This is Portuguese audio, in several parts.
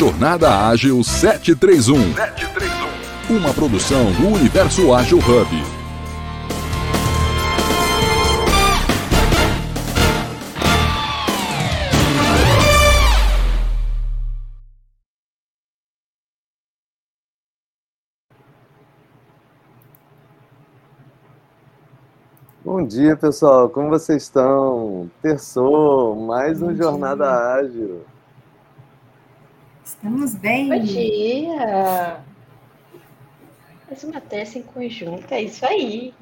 Jornada Ágil 731. 731. Uma produção do Universo Ágil Hub. Bom dia, pessoal. Como vocês estão? Terçou, mais um Jornada Ágil. Estamos bem. Bom dia. Mais uma terça em conjunto, é isso aí.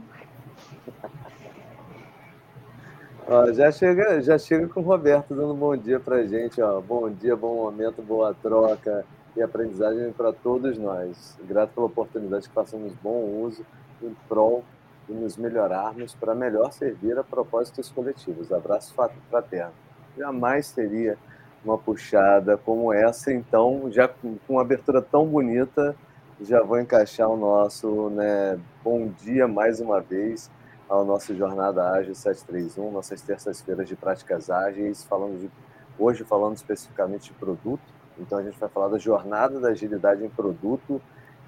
Ó, já chega, já chega com o Roberto dando bom dia pra gente, ó. Bom dia, bom momento, boa troca e aprendizagem para todos nós. Grato pela oportunidade que façamos bom uso em prol e nos melhorarmos para melhor servir a propósitos coletivos. Abraço fraterno. Jamais teria uma puxada como essa, então, já com uma abertura tão bonita, já vou encaixar o nosso né, bom dia mais uma vez ao nosso Jornada Ágil 731, nossas terças-feiras de práticas ágeis, falando de, hoje falando especificamente de produto. Então a gente vai falar da jornada da agilidade em produto.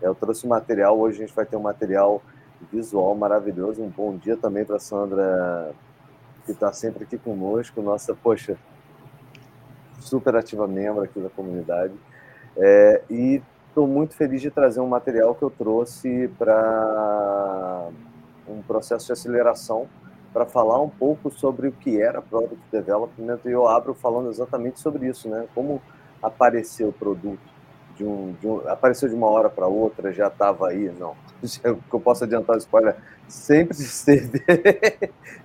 Eu trouxe material, hoje a gente vai ter um material visual maravilhoso. Um bom dia também para Sandra, que está sempre aqui conosco. Nossa, poxa, super ativa membro aqui da comunidade. É, e estou muito feliz de trazer um material que eu trouxe para um processo de aceleração para falar um pouco sobre o que era Product Development e eu abro falando exatamente sobre isso, né? Como apareceu o produto de um, de um apareceu de uma hora para outra, já estava aí, não que eu posso adiantar o spoiler, sempre esteve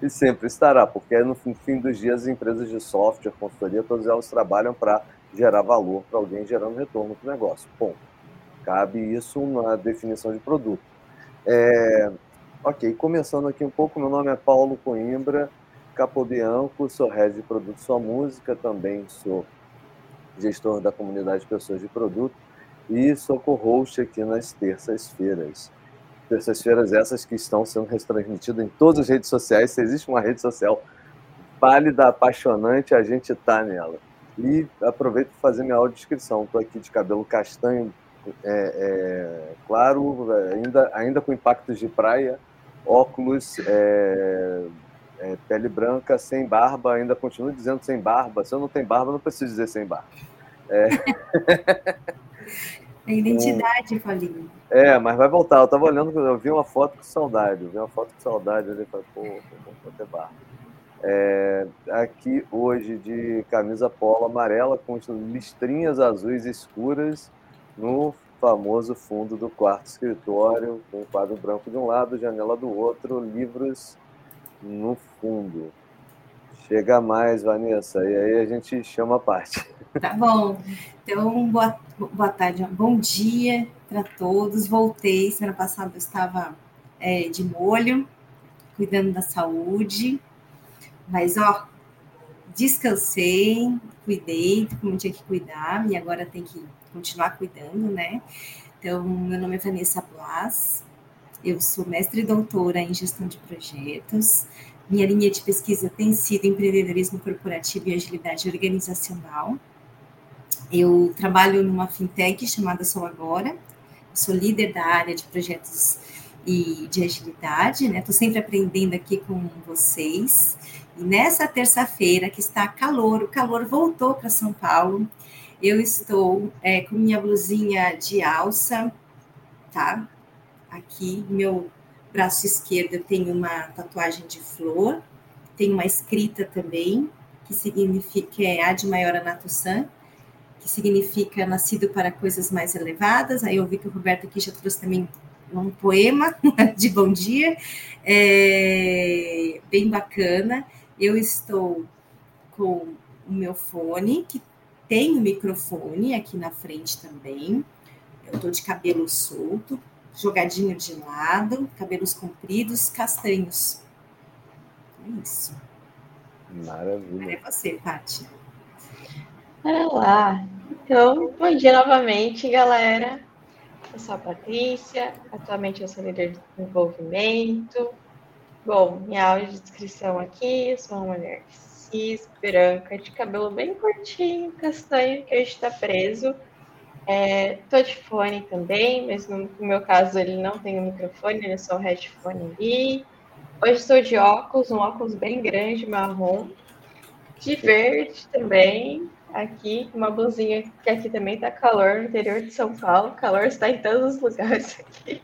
e sempre estará, porque no fim dos dias as empresas de software, consultoria, todas elas trabalham para gerar valor para alguém gerando retorno para o negócio. Bom, cabe isso na definição de produto. É, ok, começando aqui um pouco, meu nome é Paulo Coimbra, Capobianco, sou head de produto Sua Música, também sou gestor da comunidade de pessoas de produto e sou co-host aqui nas terças-feiras terças-feiras essas que estão sendo retransmitidas em todas as redes sociais. Se existe uma rede social válida, apaixonante, a gente está nela. E aproveito para fazer minha audiodescrição. Estou aqui de cabelo castanho, é, é, claro, ainda, ainda com impactos de praia, óculos, é, é, pele branca, sem barba, ainda continuo dizendo sem barba. Se eu não tenho barba, não preciso dizer sem barba. A identidade, Paulinho. É, mas vai voltar. Eu tava olhando, eu vi uma foto com saudade. Eu vi uma foto com saudade ali. Falei, pô, vou ter barba. É, aqui hoje de camisa polo amarela com listrinhas azuis escuras no famoso fundo do quarto escritório, com um quadro branco de um lado, janela do outro, livros no fundo. Chega mais, Vanessa, e aí a gente chama a parte. Tá bom. Então, boa, boa tarde, bom dia para todos. Voltei, semana passada eu estava é, de molho, cuidando da saúde, mas ó, descansei, cuidei como tinha que cuidar, e agora tem que continuar cuidando, né? Então, meu nome é Vanessa Blas, eu sou mestre e doutora em gestão de projetos. Minha linha de pesquisa tem sido empreendedorismo corporativo e agilidade organizacional. Eu trabalho numa fintech chamada Sou Agora, sou líder da área de projetos e de agilidade, né? Estou sempre aprendendo aqui com vocês. E nessa terça-feira, que está calor, o calor voltou para São Paulo, eu estou é, com minha blusinha de alça, tá? Aqui, meu braço esquerdo, eu tenho uma tatuagem de flor, tem uma escrita também, que significa é Ad Maior Anato San, que significa nascido para coisas mais elevadas. Aí eu vi que o Roberto aqui já trouxe também um poema de bom dia, é, bem bacana. Eu estou com o meu fone, que tem o um microfone aqui na frente também. Eu estou de cabelo solto, jogadinho de lado, cabelos compridos, castanhos. É isso. Maravilha. É você, Paty. Olá. lá. Então, bom dia novamente, galera. Eu sou a Patrícia, atualmente eu sou líder de desenvolvimento. Bom, minha audiodescrição aqui, eu sou uma mulher cis, branca, de cabelo bem curtinho, castanho, que hoje está preso. Estou é, de fone também, mas no, meu caso ele não tem o microfone, ele é só o headphone ali. Hoje estou de óculos, um óculos bem grande, marrom, de verde também, aqui, uma blusinha que aqui também está calor no interior de São Paulo, calor está em todos os lugares aqui.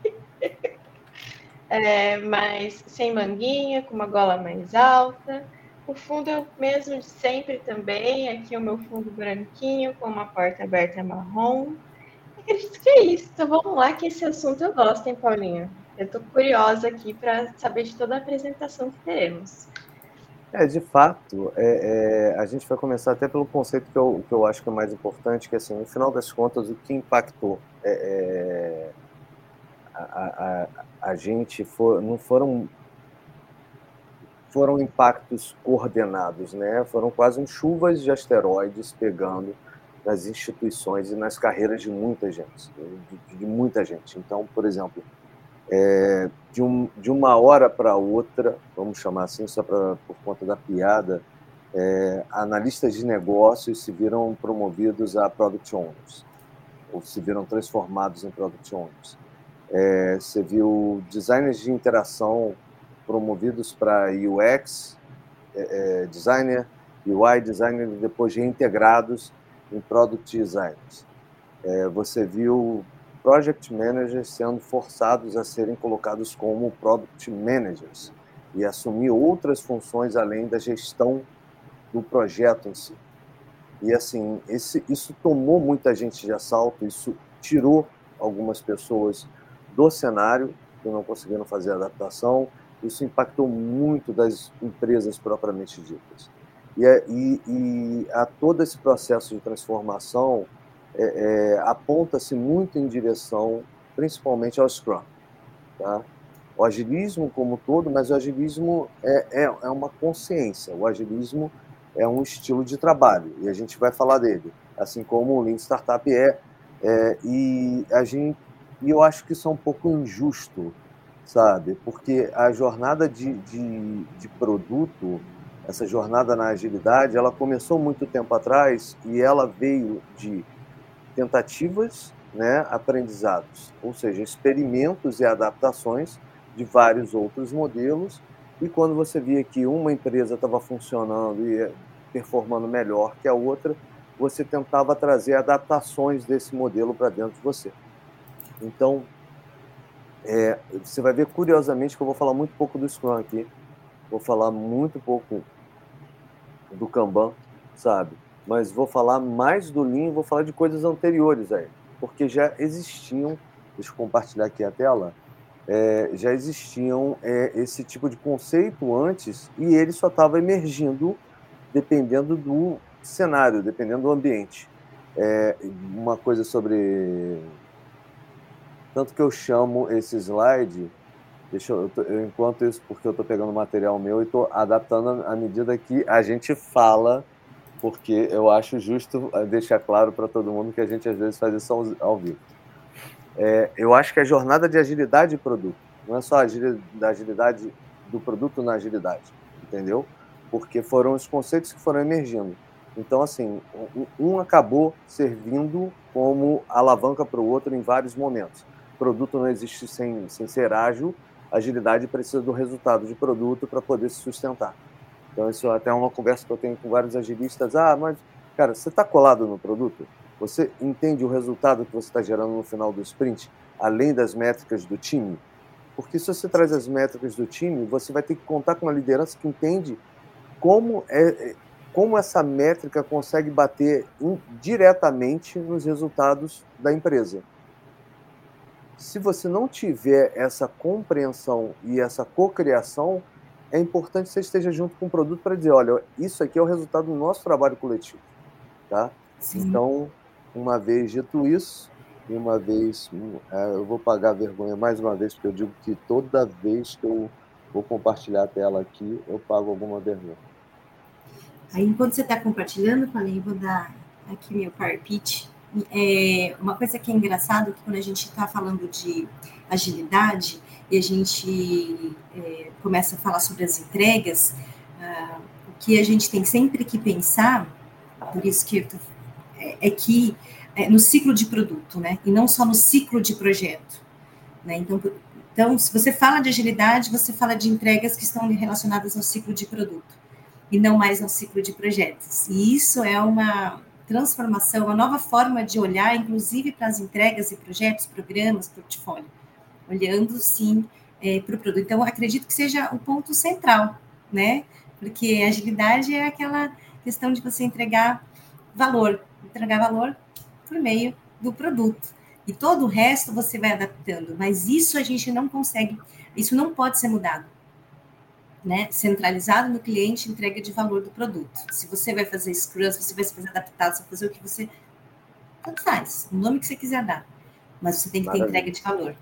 É, mas sem manguinha, com uma gola mais alta. O fundo é o mesmo de sempre também. Aqui o meu fundo branquinho, com uma porta aberta marrom. Acredito que é isso. Então vamos lá, que esse assunto eu gosto, hein, Paulinho? Eu estou curiosa aqui para saber de toda a apresentação que teremos. É, de fato, é, é, a gente vai começar até pelo conceito que eu, que eu acho que é mais importante, que assim, no final das contas, o que impactou é, é a, a, a, gente for, não foram foram impactos coordenados, né? Foram quase chuvas de asteroides pegando nas instituições e nas carreiras de muita gente, de, de muita gente. Então, por exemplo, é, de, um, de uma hora para outra, vamos chamar assim, só pra, por conta da piada, é, analistas de negócios se viram promovidos a Product Owners, ou se viram transformados em Product Owners. É, você viu designers de interação promovidos para UX, é, é, designer, UI designer, e depois reintegrados em Product Designers. É, você viu project managers sendo forçados a serem colocados como product managers e assumir outras funções além da gestão do projeto em si. E assim, esse, isso tomou muita gente de assalto, isso tirou algumas pessoas do cenário que não conseguiram fazer a adaptação, isso impactou muito das empresas propriamente ditas. E, é, e, e a todo esse processo de transformação, é, é, aponta-se muito em direção, principalmente ao Scrum. Tá? O agilismo como todo, mas o agilismo é, é, é uma consciência, o agilismo é um estilo de trabalho, e a gente vai falar dele, assim como o Lean Startup é, é e a gente e eu acho que isso é um pouco injusto, sabe? Porque a jornada de, de, de, produto, essa jornada na agilidade, ela começou muito tempo atrás e ela veio de tentativas, né, aprendizados, ou seja, experimentos e adaptações de vários outros modelos. E quando você via que uma empresa estava funcionando e performando melhor que a outra, você tentava trazer adaptações desse modelo para dentro de você. Então, é, você vai ver curiosamente que eu vou falar muito pouco do Scrum aqui, vou falar muito pouco do Kanban, sabe? mas vou falar mais do Lean, vou falar de coisas anteriores aí, porque já existiam, deixa eu compartilhar aqui a tela, é, já existiam é, esse tipo de conceito antes e ele só estava emergindo dependendo do cenário, dependendo do ambiente. É, uma coisa sobre. Tanto que eu chamo esse slide, deixa eu, eu enquanto isso, porque eu estou pegando material meu e estou adaptando à medida que a gente fala porque eu acho justo eh, deixar claro para todo mundo que a gente às vezes faz isso ao, ao vivo. É, eu acho que a jornada de agilidade de produto, não é só a agilidade do produto na agilidade, entendeu? Porque foram os conceitos que foram emergindo. Então, assim, um acabou servindo como alavanca para o outro em vários momentos. Produto não existe sem, sem ser ágil, agilidade precisa do resultado de produto para poder se sustentar. Então, isso é até uma conversa que eu tenho com vários agilistas. Ah, mas, cara, você está colado no produto? Você entende o resultado que você está gerando no final do sprint, além das métricas do time? Porque se você traz as métricas do time, você vai ter que contar com uma liderança que entende como, é, é como essa métrica consegue bater diretamente nos resultados da empresa. Se você não tiver essa compreensão e essa cocriação, é importante que você esteja junto com o produto para dizer, olha, isso aqui é o resultado do nosso trabalho coletivo, tá? Sim. Então, uma vez dito isso, e uma vez, é, eu vou pagar a vergonha mais uma vez, porque eu digo que toda vez que eu vou compartilhar a tela aqui, eu pago alguma vergonha. Aí, enquanto você está compartilhando, falei, vou dar aqui meu parpite. É, uma coisa que é engraçado é que quando a gente está falando de agilidade, e a gente é, começa a falar sobre as entregas, ah, o que a gente tem sempre que pensar, por isso que tô, é, é, que é, no ciclo de produto, né? E não só no ciclo de projeto, né? Então, então, se você fala de agilidade, você fala de entregas que estão relacionadas ao ciclo de produto e não mais ao ciclo de projetos. E isso é uma transformação, uma nova forma de olhar, inclusive para as entregas e projetos, programas, portfólio, olhando sim é, para o produto. Então, acredito que seja o ponto central, né? Porque agilidade é aquela questão de você entregar valor, entregar valor por meio do produto. E todo o resto você vai adaptando, mas isso a gente não consegue, isso não pode ser mudado. Né? Centralizado no cliente, entrega de valor do produto. Se você vai fazer Scrum, se você vai fazer adaptado, se vai fazer o que você. Tanto faz, o nome que você quiser dar. Mas você tem que Maravilha. ter entrega de valor.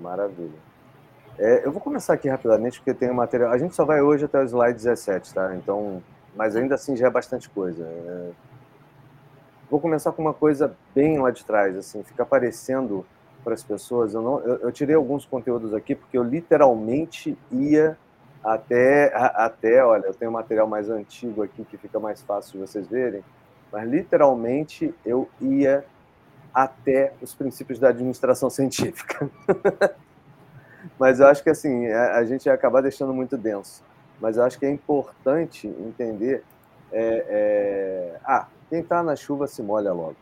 maravilha. É, eu vou começar aqui rapidamente, porque tem um material. A gente só vai hoje até o slide 17, tá? Então, mas ainda assim já é bastante coisa. É... Vou começar com uma coisa bem lá de trás, assim, fica aparecendo para as pessoas. Eu, não, eu, eu, tirei alguns conteúdos aqui porque eu literalmente ia até, até, olha, eu tenho um material mais antigo aqui que fica mais fácil de vocês verem, mas literalmente eu ia até os princípios da administração científica. Mas eu acho que assim, a, a gente ia acabar deixando muito denso. Mas eu acho que é importante entender. É, é... Ah, quem está na chuva se molha logo.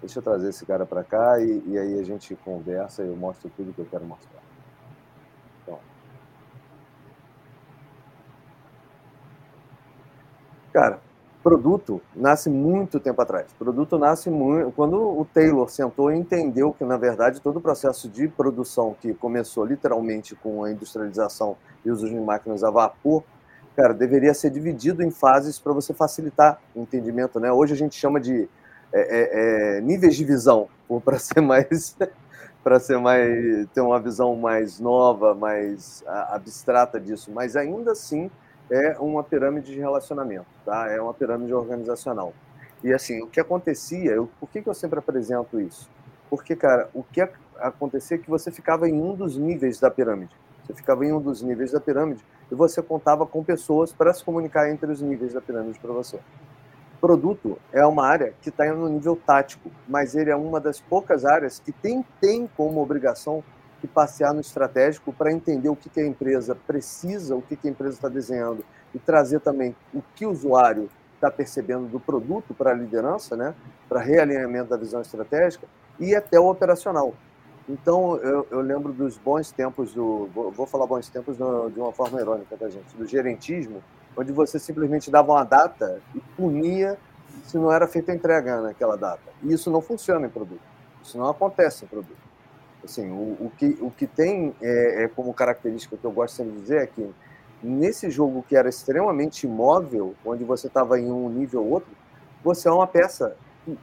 Deixa eu trazer esse cara para cá e, e, aí a gente conversa e eu mostro tudo que eu quero mostrar. Cara, produto nasce muito tempo atrás. Produto nasce muito quando o Taylor sentou e entendeu que na verdade todo o processo de produção que começou literalmente com a industrialização e uso de máquinas a vapor, cara, deveria ser dividido em fases para você facilitar o entendimento, né? Hoje a gente chama de é, é, é níveis de visão, para ser mais para ser mais ter uma visão mais nova, mais abstrata disso, mas ainda assim é uma pirâmide de relacionamento, tá? É uma pirâmide organizacional. E assim, o que acontecia, eu, por que, que eu sempre apresento isso? Porque, cara, o que acontecia é que você ficava em um dos níveis da pirâmide. Você ficava em um dos níveis da pirâmide e você contava com pessoas para se comunicar entre os níveis da pirâmide para você. Produto é uma área que está no nível tático, mas ele é uma das poucas áreas que tem, tem como obrigação que passear no estratégico para entender o que, que a empresa precisa, o que, que a empresa está desenhando e trazer também o que o usuário está percebendo do produto para a liderança, né, para realinhamento da visão estratégica e até o operacional. Então, eu, eu lembro dos bons tempos do. Vou, falar bons tempos de uma forma irônica, tá, gente? Do gerentismo, onde você simplesmente dava uma data e punia se não era feita a entrega naquela data. E isso não funciona em produto. Isso não acontece em produto. Assim, o, o, que, o que tem é, é, como característica que eu gosto sempre de dizer é que nesse jogo que era extremamente imóvel, onde você estava em um nível ou outro, você é uma peça.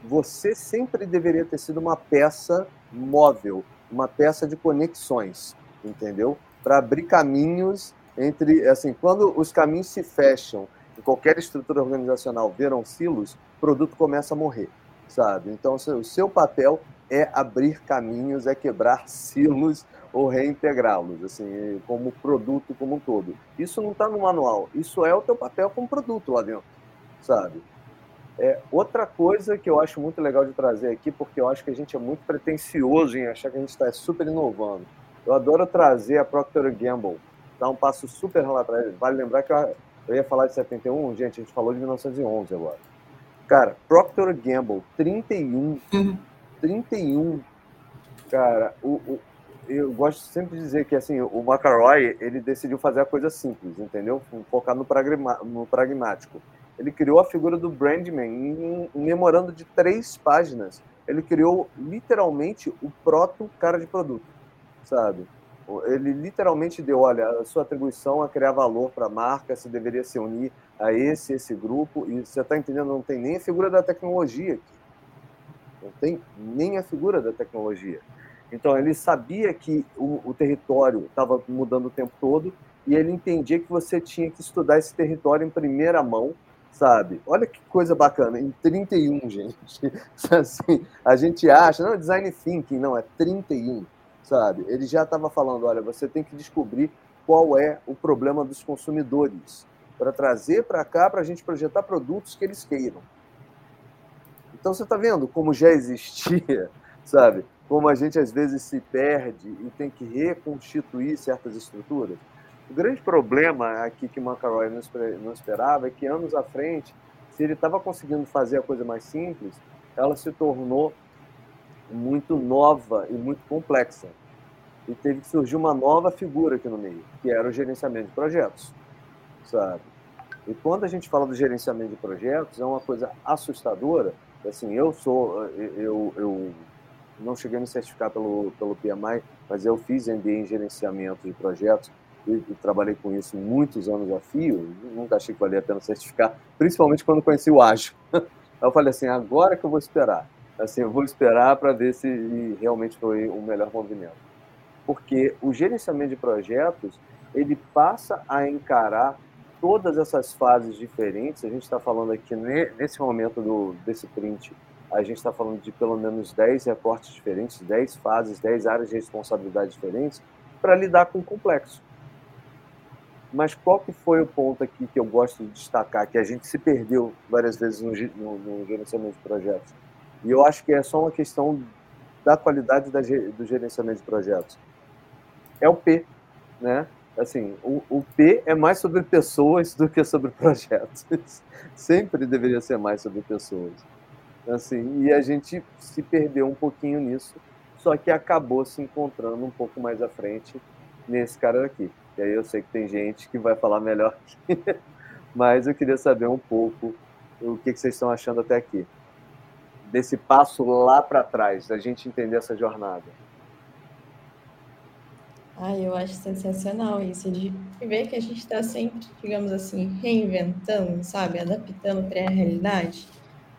Você sempre deveria ter sido uma peça móvel, uma peça de conexões, entendeu? Para abrir caminhos entre, assim, quando os caminhos se fecham em qualquer estrutura organizacional, viram silos, o produto começa a morrer, sabe? Então, o seu papel é abrir caminhos, é quebrar silos ou reintegrá-los, assim, como produto como um todo. Isso não está no manual, isso é o teu papel como produto lá dentro, sabe? É, outra coisa que eu acho muito legal de trazer aqui, porque eu acho que a gente é muito pretencioso em achar que a gente está super inovando. Eu adoro trazer a Procter Gamble, dá um passo super lá atrás. Vale lembrar que eu ia falar de 71, gente, a gente falou de 1911 agora. Cara, Procter Gamble, 31 uhum 31, cara, o, o, eu gosto sempre de dizer que assim, o McElroy, ele decidiu fazer a coisa simples, entendeu? Focar no, pragma, no pragmático. Ele criou a figura do Brandman em um memorando de três páginas. Ele criou literalmente o proto cara de produto, sabe? Ele literalmente deu, olha, a sua atribuição a criar valor para a marca, você deveria se unir a esse, esse grupo, e você está entendendo, não tem nem a figura da tecnologia não tem nem a figura da tecnologia. Então, ele sabia que o, o território estava mudando o tempo todo e ele entendia que você tinha que estudar esse território em primeira mão, sabe? Olha que coisa bacana, em 31, gente. Assim, a gente acha, não, design thinking, não, é 31, sabe? Ele já estava falando, olha, você tem que descobrir qual é o problema dos consumidores para trazer para cá para a gente projetar produtos que eles queiram. Então você está vendo como já existia, sabe? Como a gente às vezes se perde e tem que reconstituir certas estruturas. O grande problema aqui que McElroy não esperava é que anos à frente, se ele estava conseguindo fazer a coisa mais simples, ela se tornou muito nova e muito complexa. E teve que surgir uma nova figura aqui no meio, que era o gerenciamento de projetos, sabe? E quando a gente fala do gerenciamento de projetos, é uma coisa assustadora. Assim, eu sou, eu, eu não cheguei a me certificar pelo, pelo PMI, mas eu fiz MBA em gerenciamento de projetos e, e trabalhei com isso muitos anos a fio. Nunca achei que valia a pena certificar, principalmente quando conheci o Ágil. eu falei assim, agora que eu vou esperar. Assim, eu vou esperar para ver se realmente foi o melhor movimento. Porque o gerenciamento de projetos, ele passa a encarar todas essas fases diferentes. A gente está falando aqui, nesse momento do, desse print, a gente está falando de pelo menos 10 reportes diferentes, 10 fases, 10 áreas de responsabilidade diferentes, para lidar com o complexo. Mas qual que foi o ponto aqui que eu gosto de destacar, que a gente se perdeu várias vezes no, no, no gerenciamento de projetos? E eu acho que é só uma questão da qualidade da, do gerenciamento de projetos. É o P, né? Assim, o, o P é mais sobre pessoas do que sobre projetos. Sempre deveria ser mais sobre pessoas. Assim, e a gente se perdeu um pouquinho nisso, só que acabou se encontrando um pouco mais à frente nesse cara aqui. E aí eu sei que tem gente que vai falar melhor que mas eu queria saber um pouco o que vocês estão achando até aqui desse passo lá para trás, da gente entender essa jornada? Ah, eu acho sensacional isso, de ver que a gente está sempre, digamos assim, reinventando, sabe, adaptando para a realidade.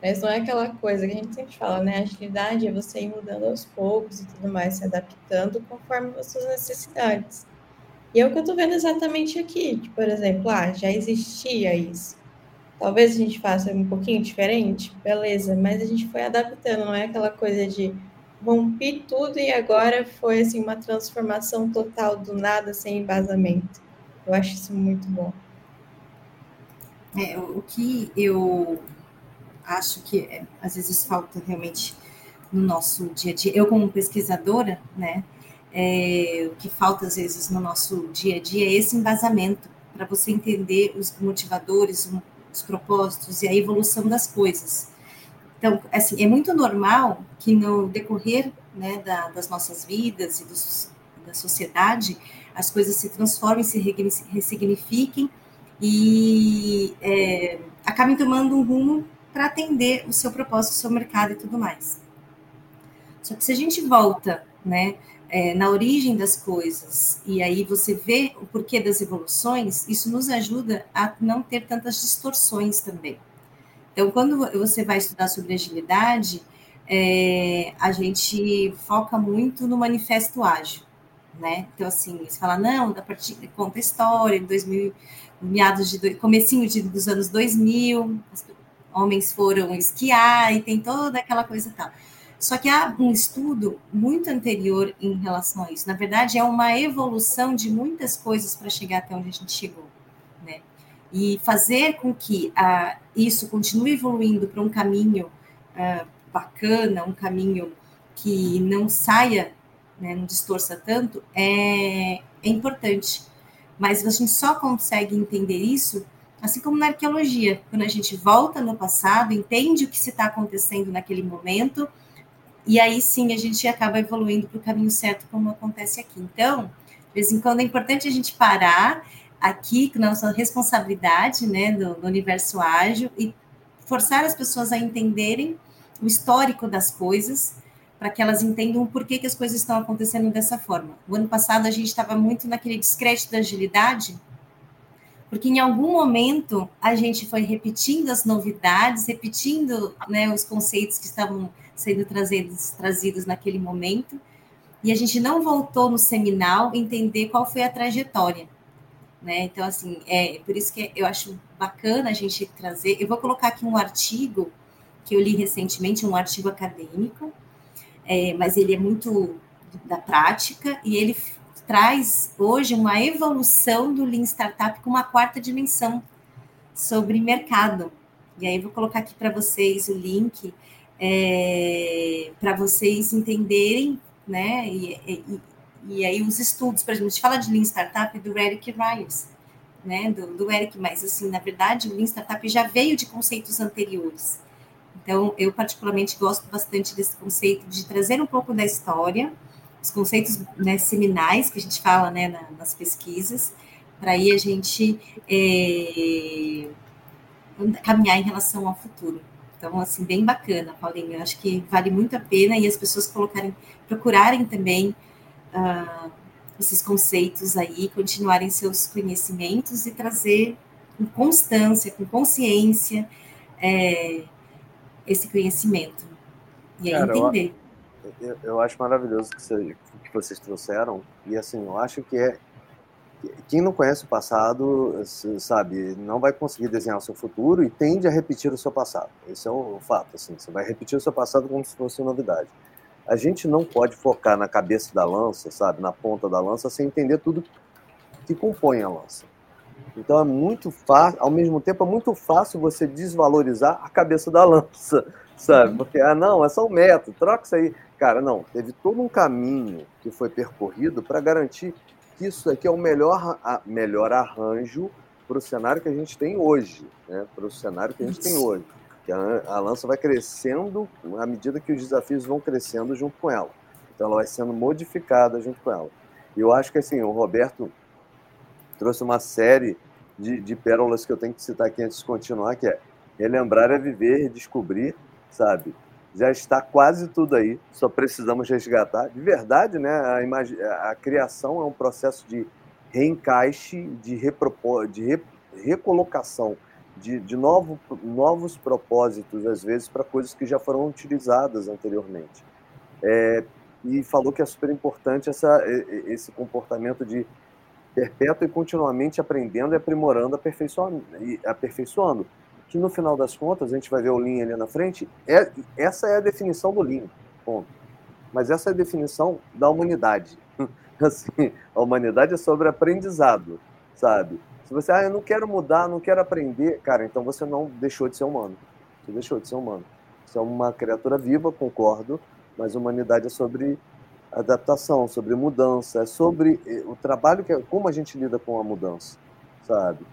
Mas não é aquela coisa que a gente sempre fala, né? A agilidade é você ir mudando aos poucos e tudo mais, se adaptando conforme as suas necessidades. E é o que eu estou vendo exatamente aqui. Tipo, por exemplo, ah, já existia isso. Talvez a gente faça um pouquinho diferente, beleza, mas a gente foi adaptando, não é aquela coisa de rompi tudo e agora foi assim uma transformação total do nada sem embasamento. Eu acho isso muito bom. É, o que eu acho que é, às vezes falta realmente no nosso dia a dia, eu como pesquisadora, né, é, o que falta às vezes no nosso dia a dia é esse embasamento para você entender os motivadores, os propósitos e a evolução das coisas. Então, assim, é muito normal que no decorrer né, da, das nossas vidas e dos, da sociedade, as coisas se transformem, se ressignifiquem e é, acabem tomando um rumo para atender o seu propósito, o seu mercado e tudo mais. Só que se a gente volta, né, é, na origem das coisas, e aí você vê o porquê das evoluções, isso nos ajuda a não ter tantas distorções também. Então, quando você vai estudar sobre agilidade, é, a gente foca muito no manifesto ágil, né? Então, assim, você fala, não, da partir, conta história, em 2000, meados de, comecinho de, dos anos 2000, homens foram esquiar e tem toda aquela coisa e tal. Só que há um estudo muito anterior em relação a isso. Na verdade, é uma evolução de muitas coisas para chegar até onde a gente chegou. E fazer com que ah, isso continue evoluindo para um caminho ah, bacana, um caminho que não saia, né, não distorça tanto, é, é importante. Mas a gente só consegue entender isso assim como na arqueologia, quando a gente volta no passado, entende o que se está acontecendo naquele momento e aí sim a gente acaba evoluindo para o caminho certo, como acontece aqui. Então, de vez em quando é importante a gente parar aqui com nossa responsabilidade né, do, do universo ágil e forçar as pessoas a entenderem o histórico das coisas, para que elas entendam por que, que as coisas estão acontecendo dessa forma. O ano passado a gente estava muito naquele descrédito da agilidade, porque em algum momento a gente foi repetindo as novidades, repetindo né, os conceitos que estavam sendo trazidos, trazidos naquele momento, e a gente não voltou no seminal entender qual foi a trajetória. Né? Então, assim, é por isso que eu acho bacana a gente trazer. Eu vou colocar aqui um artigo que eu li recentemente, um artigo acadêmico, é, mas ele é muito da prática e ele traz hoje uma evolução do Lean Startup com uma quarta dimensão sobre mercado. E aí vou colocar aqui para vocês o link é, para vocês entenderem, né? E, e, e, aí os estudos, por exemplo, a gente fala de Lean Startup do Eric Rice, né? Do, do Eric, mas assim, na verdade, o Lean Startup já veio de conceitos anteriores. Então, eu particularmente gosto bastante desse conceito de trazer um pouco da história, os conceitos né, seminais que a gente fala né, na, nas pesquisas, para aí a gente é, caminhar em relação ao futuro. Então, assim, bem bacana, Paulinho. Eu acho que vale muito a pena e as pessoas colocarem, procurarem também uh, esses conceitos aí, continuarem seus conhecimentos e trazer com constância, com consciência, é, esse conhecimento. E aí Cara, entender. Eu, eu, acho maravilhoso que, você, que vocês trouxeram. E assim, eu acho que é. Quem não conhece o passado, sabe, não vai conseguir desenhar o seu futuro e tende a repetir o seu passado. Esse é o fato, assim. Você vai repetir o seu passado como se fosse novidade. A gente não pode focar na cabeça da lança, sabe, na ponta da lança, sem entender tudo que compõe a lança. Então é muito fácil, ao mesmo tempo é muito fácil você desvalorizar a cabeça da lança, sabe? Uhum. Porque, ah, não, é só um método, troca isso aí. Cara, não, teve todo um caminho que foi percorrido para garantir que isso aqui é o melhor, a, melhor arranjo para o cenário que a gente tem hoje, né? Para o cenário que a gente tem hoje. Que a, a lança vai crescendo à medida que os desafios vão crescendo junto com ela. Então ela vai sendo modificada junto com ela. E eu acho que assim, o Roberto trouxe uma série de, de pérolas que eu tenho que citar aqui antes de continuar, que é relembrar é viver, descobrir, sabe? Já está quase tudo aí, só precisamos resgatar. De verdade, né? A, imag... a criação é um processo de reencaixe, de, de re... recolocação, de, de novo, novos propósitos, às vezes, para coisas que já foram utilizadas anteriormente. É... e falou que é super importante essa, esse comportamento de perpétuo e continuamente aprendendo e aprimorando, aperfeiçoando, e aperfeiçoando. Que no final das contas, a gente vai ver o Lean ali na frente, é, essa é a definição do Lean, ponto. Mas essa é a definição da humanidade. Assim, a humanidade é sobre aprendizado, sabe? Se você, ah, eu não quero mudar, não quero aprender, cara, então você não deixou de ser humano. Você deixou de ser humano. Você é uma criatura viva, concordo, mas humanidade é sobre adaptação, sobre mudança, é sobre eh, o trabalho que é, como a gente lida com a mudança, sabe?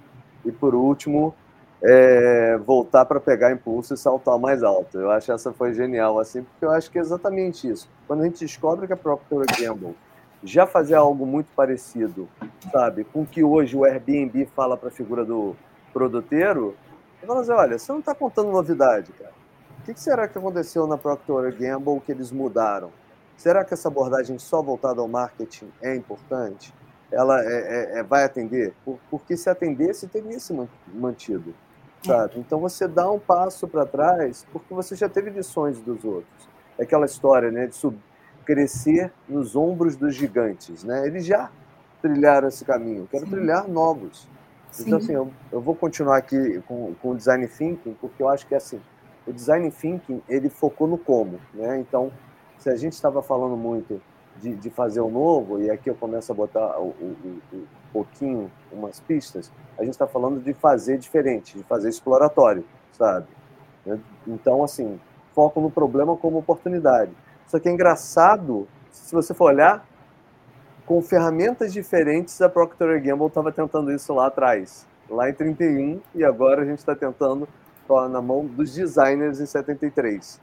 E por último, é, voltar para pegar impulso e saltar mais alto. Eu acho que essa foi genial, assim, porque eu acho que é exatamente isso. Quando a gente descobre que a Procter Gamble já fazia algo muito parecido, sabe, com o que hoje o Airbnb fala para a figura do produteiro, eu falo assim, olha, você não está contando novidade, cara. O que será que aconteceu na Procter Gamble que eles mudaram? Será que essa abordagem só voltada ao marketing é importante? Ela é, é, é, vai atender? Porque se atendesse, teria se mantido. Sabe? Então você dá um passo para trás porque você já teve lições dos outros. É aquela história né, de sub, crescer nos ombros dos gigantes. Né? Eles já trilharam esse caminho. Quero Sim. trilhar novos. Sim. Então, assim, eu, eu, vou continuar aqui com, com o design thinking, porque eu acho que assim, o design thinking ele focou no como. Né? Então, se a gente estava falando muito de, de, fazer o novo, e aqui eu começo a botar o, o, o, um pouquinho, umas pistas, a gente está falando de fazer diferente, de fazer exploratório, sabe? Então, assim, foco no problema como oportunidade. Só que é engraçado, se você for olhar, com ferramentas diferentes, a Procter Gamble estava tentando isso lá atrás, lá em 31, e agora a gente está tentando na mão dos designers em 73.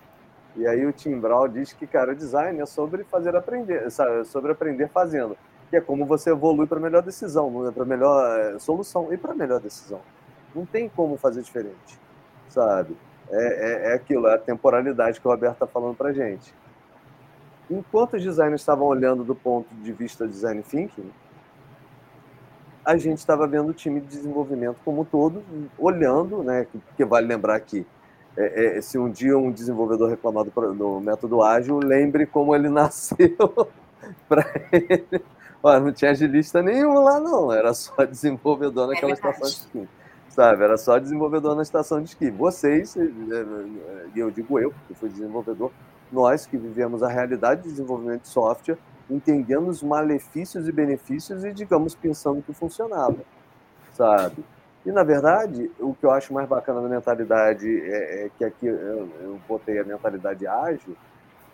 E aí o Tim Brown diz que, cara, design é sobre fazer aprender, sabe? sobre aprender fazendo. Que é como você evolui para melhor decisão, é para melhor é, solução e para melhor decisão. Não tem como fazer diferente, sabe? É, é, é aquilo, é a temporalidade que o Roberto está falando para gente. Enquanto os designers estavam olhando do ponto de vista design thinking, a gente estava vendo o time de desenvolvimento como um todo, olhando, né? Porque vale lembrar que é, é, se um dia um desenvolvedor reclamar do, do método ágil, lembre como ele nasceu para ele. Olha, não tinha agilista nenhum lá, não. Era só desenvolvedor naquela é estação de esqui. Sabe? Era só desenvolvedor na estação de esqui. Vocês, e eu digo eu, porque fui desenvolvedor, nós que vivemos a realidade de desenvolvimento de software, entendendo os malefícios e benefícios e, digamos, pensando que funcionava. Sabe? E, na verdade, o que eu acho mais bacana da mentalidade, é, é que aqui eu, eu, botei a mentalidade ágil,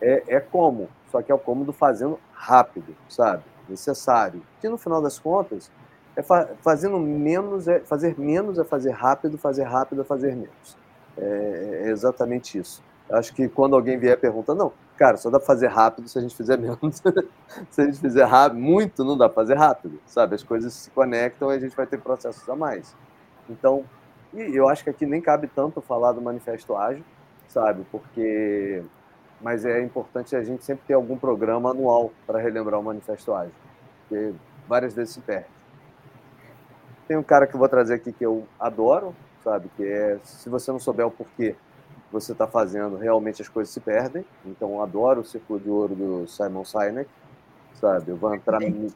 é, é como, só que é o como do fazendo rápido, sabe? Necessário. Que, no final das contas, é fa fazendo menos, é fazer menos é fazer rápido, fazer rápido é fazer menos. É, é exatamente isso. Acho que quando alguém vier perguntando, não, cara, só dá para fazer rápido se a gente fizer menos. se a gente fizer rápido, muito não dá para fazer rápido, sabe? As coisas se conectam e a gente vai ter processos a mais. Então, e eu acho que aqui nem cabe tanto falar do manifesto ágil, sabe? Porque mas é importante a gente sempre ter algum programa anual para relembrar o manifesto ágil, porque várias vezes se perde. Tem um cara que eu vou trazer aqui que eu adoro, sabe? Que é se você não souber o porquê você está fazendo, realmente as coisas se perdem. Então, eu adoro o Círculo de Ouro do Simon Sinek, sabe? Eu vou entrar um,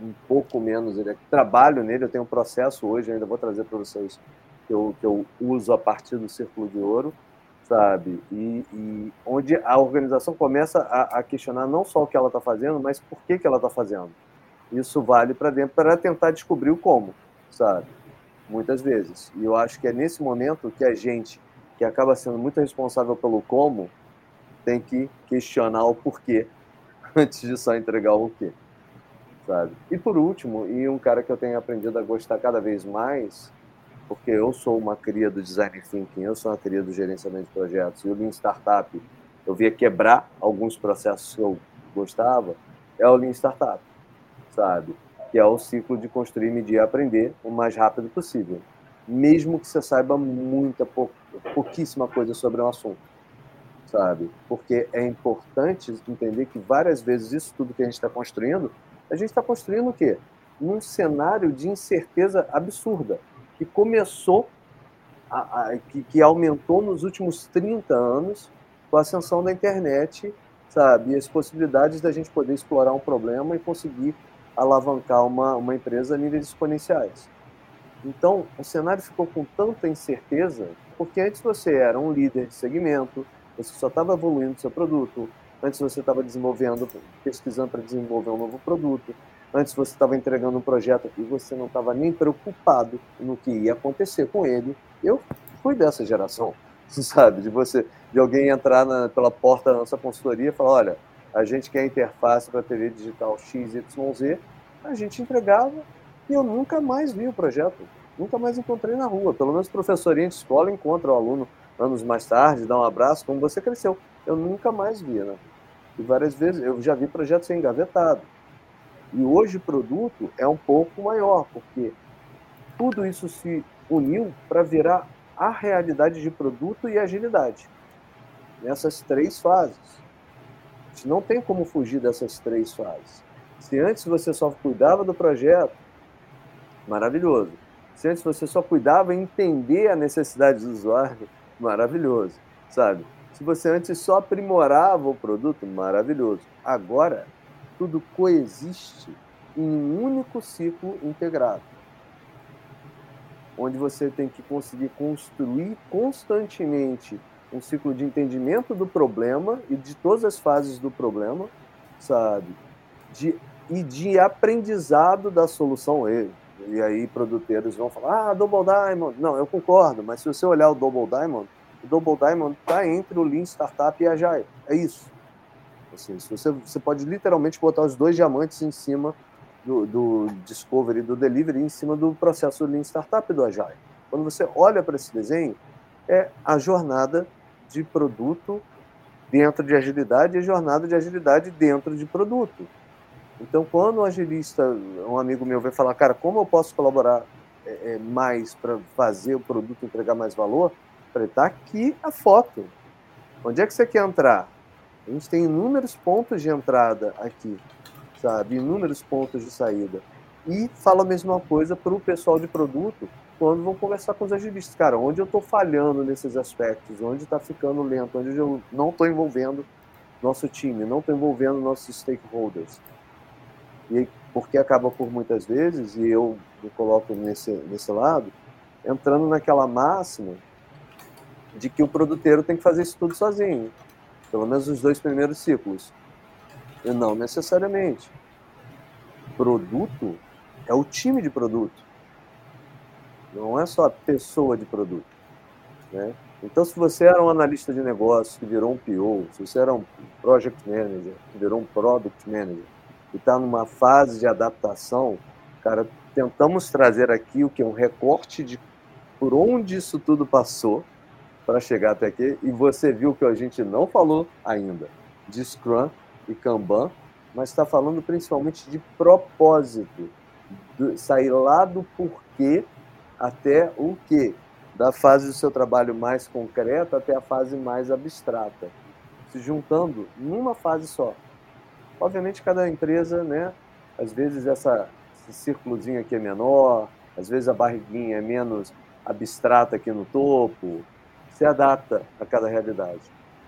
um pouco menos, ele, trabalho nele, eu tenho um processo hoje, ainda vou trazer para vocês, que eu, que eu uso a partir do Círculo de Ouro, sabe? E, e onde a organização começa a, a, questionar não só o que ela está fazendo, mas por que, que ela está fazendo. Isso vale para dentro para tentar descobrir o como, sabe? Muitas vezes. E eu acho que é nesse momento que a gente que acaba sendo muito responsável pelo como, tem que questionar o porquê antes de só entregar o quê, sabe? E por último, e um cara que eu tenho aprendido a gostar cada vez mais, porque eu sou uma cria do design thinking, eu sou uma cria do gerenciamento de projetos, e o Lean Startup, eu via quebrar alguns processos que eu gostava, é o Lean Startup, sabe? Que é o ciclo de construir, medir e aprender o mais rápido possível mesmo que você saiba muita, pou, pouquíssima coisa sobre um assunto, sabe? Porque é importante entender que várias vezes isso tudo que a gente está construindo, a gente está construindo o quê? Num cenário de incerteza absurda, que começou, a, a, que, que aumentou nos últimos 30 anos com a ascensão da internet, sabe? E as possibilidades da gente poder explorar um problema e conseguir alavancar uma, uma empresa a níveis exponenciais. Então, o cenário ficou com tanta incerteza, porque antes você era um líder de segmento, você só estava evoluindo seu produto, antes você estava desenvolvendo, pesquisando para desenvolver um novo produto, antes você estava entregando um projeto e você não estava nem preocupado no que ia acontecer com ele. Eu fui dessa geração, sabe, de você, de alguém entrar na, pela porta da nossa consultoria e falar, olha, a gente quer interface para TV digital XYZ, a gente entregava e eu nunca mais vi o projeto, nunca mais encontrei na rua. Pelo menos professorinha de escola encontra o aluno anos mais tarde, dá um abraço, como você cresceu. Eu nunca mais vi, né? E várias vezes eu já vi projetos ser engavetado. E hoje o produto é um pouco maior, porque tudo isso se uniu para virar a realidade de produto e agilidade. Nessas três fases. Não tem como fugir dessas três fases. Se antes você só cuidava do projeto, maravilhoso. Se antes você só cuidava em entender a necessidade do usuário, maravilhoso, sabe? Se você antes só aprimorava o produto, maravilhoso. Agora, tudo coexiste em um único ciclo integrado, onde você tem que conseguir construir constantemente um ciclo de entendimento do problema e de todas as fases do problema, sabe? De, e de aprendizado da solução. E aí produtores vão falar, ah, Double Diamond. Não, eu concordo, mas se você olhar o Double Diamond, o Double Diamond está entre o Lean Startup e a Agile. É isso. Assim, você, você pode literalmente botar os dois diamantes em cima do, do Discovery do Delivery, em cima do processo Lean Startup do Agile. Quando você olha para esse desenho, é a jornada de produto dentro de agilidade e a jornada de agilidade dentro de produto. Então, quando um agilista, um amigo meu, vem falar, cara, como eu posso colaborar é, mais para fazer o produto entregar mais valor? Falei, tá aqui a foto. Onde é que você quer entrar? A gente tem inúmeros pontos de entrada aqui, sabe? Inúmeros pontos de saída. E fala a mesma coisa para o pessoal de produto quando vão conversar com os agilistas. Cara, onde eu estou falhando nesses aspectos? Onde está ficando lento? Onde eu não estou envolvendo nosso time? Não estou envolvendo nossos stakeholders? E porque acaba por muitas vezes, e eu me coloco nesse, nesse lado, entrando naquela máxima de que o produteiro tem que fazer isso tudo sozinho, pelo menos os dois primeiros ciclos. E não necessariamente. Produto é o time de produto. não é só a pessoa de produto. Né? Então, se você era um analista de negócios que virou um PO, se você era um project manager que virou um product manager e está numa fase de adaptação, cara, tentamos trazer aqui o que é um recorte de por onde isso tudo passou para chegar até aqui e você viu que a gente não falou ainda de Scrum e Kanban, mas está falando principalmente de propósito, de sair lá do porquê até o que, da fase do seu trabalho mais concreta até a fase mais abstrata, se juntando numa fase só. Obviamente, cada empresa, né, às vezes essa, esse círculozinho aqui é menor, às vezes a barriguinha é menos abstrata aqui no topo, se adapta a cada realidade.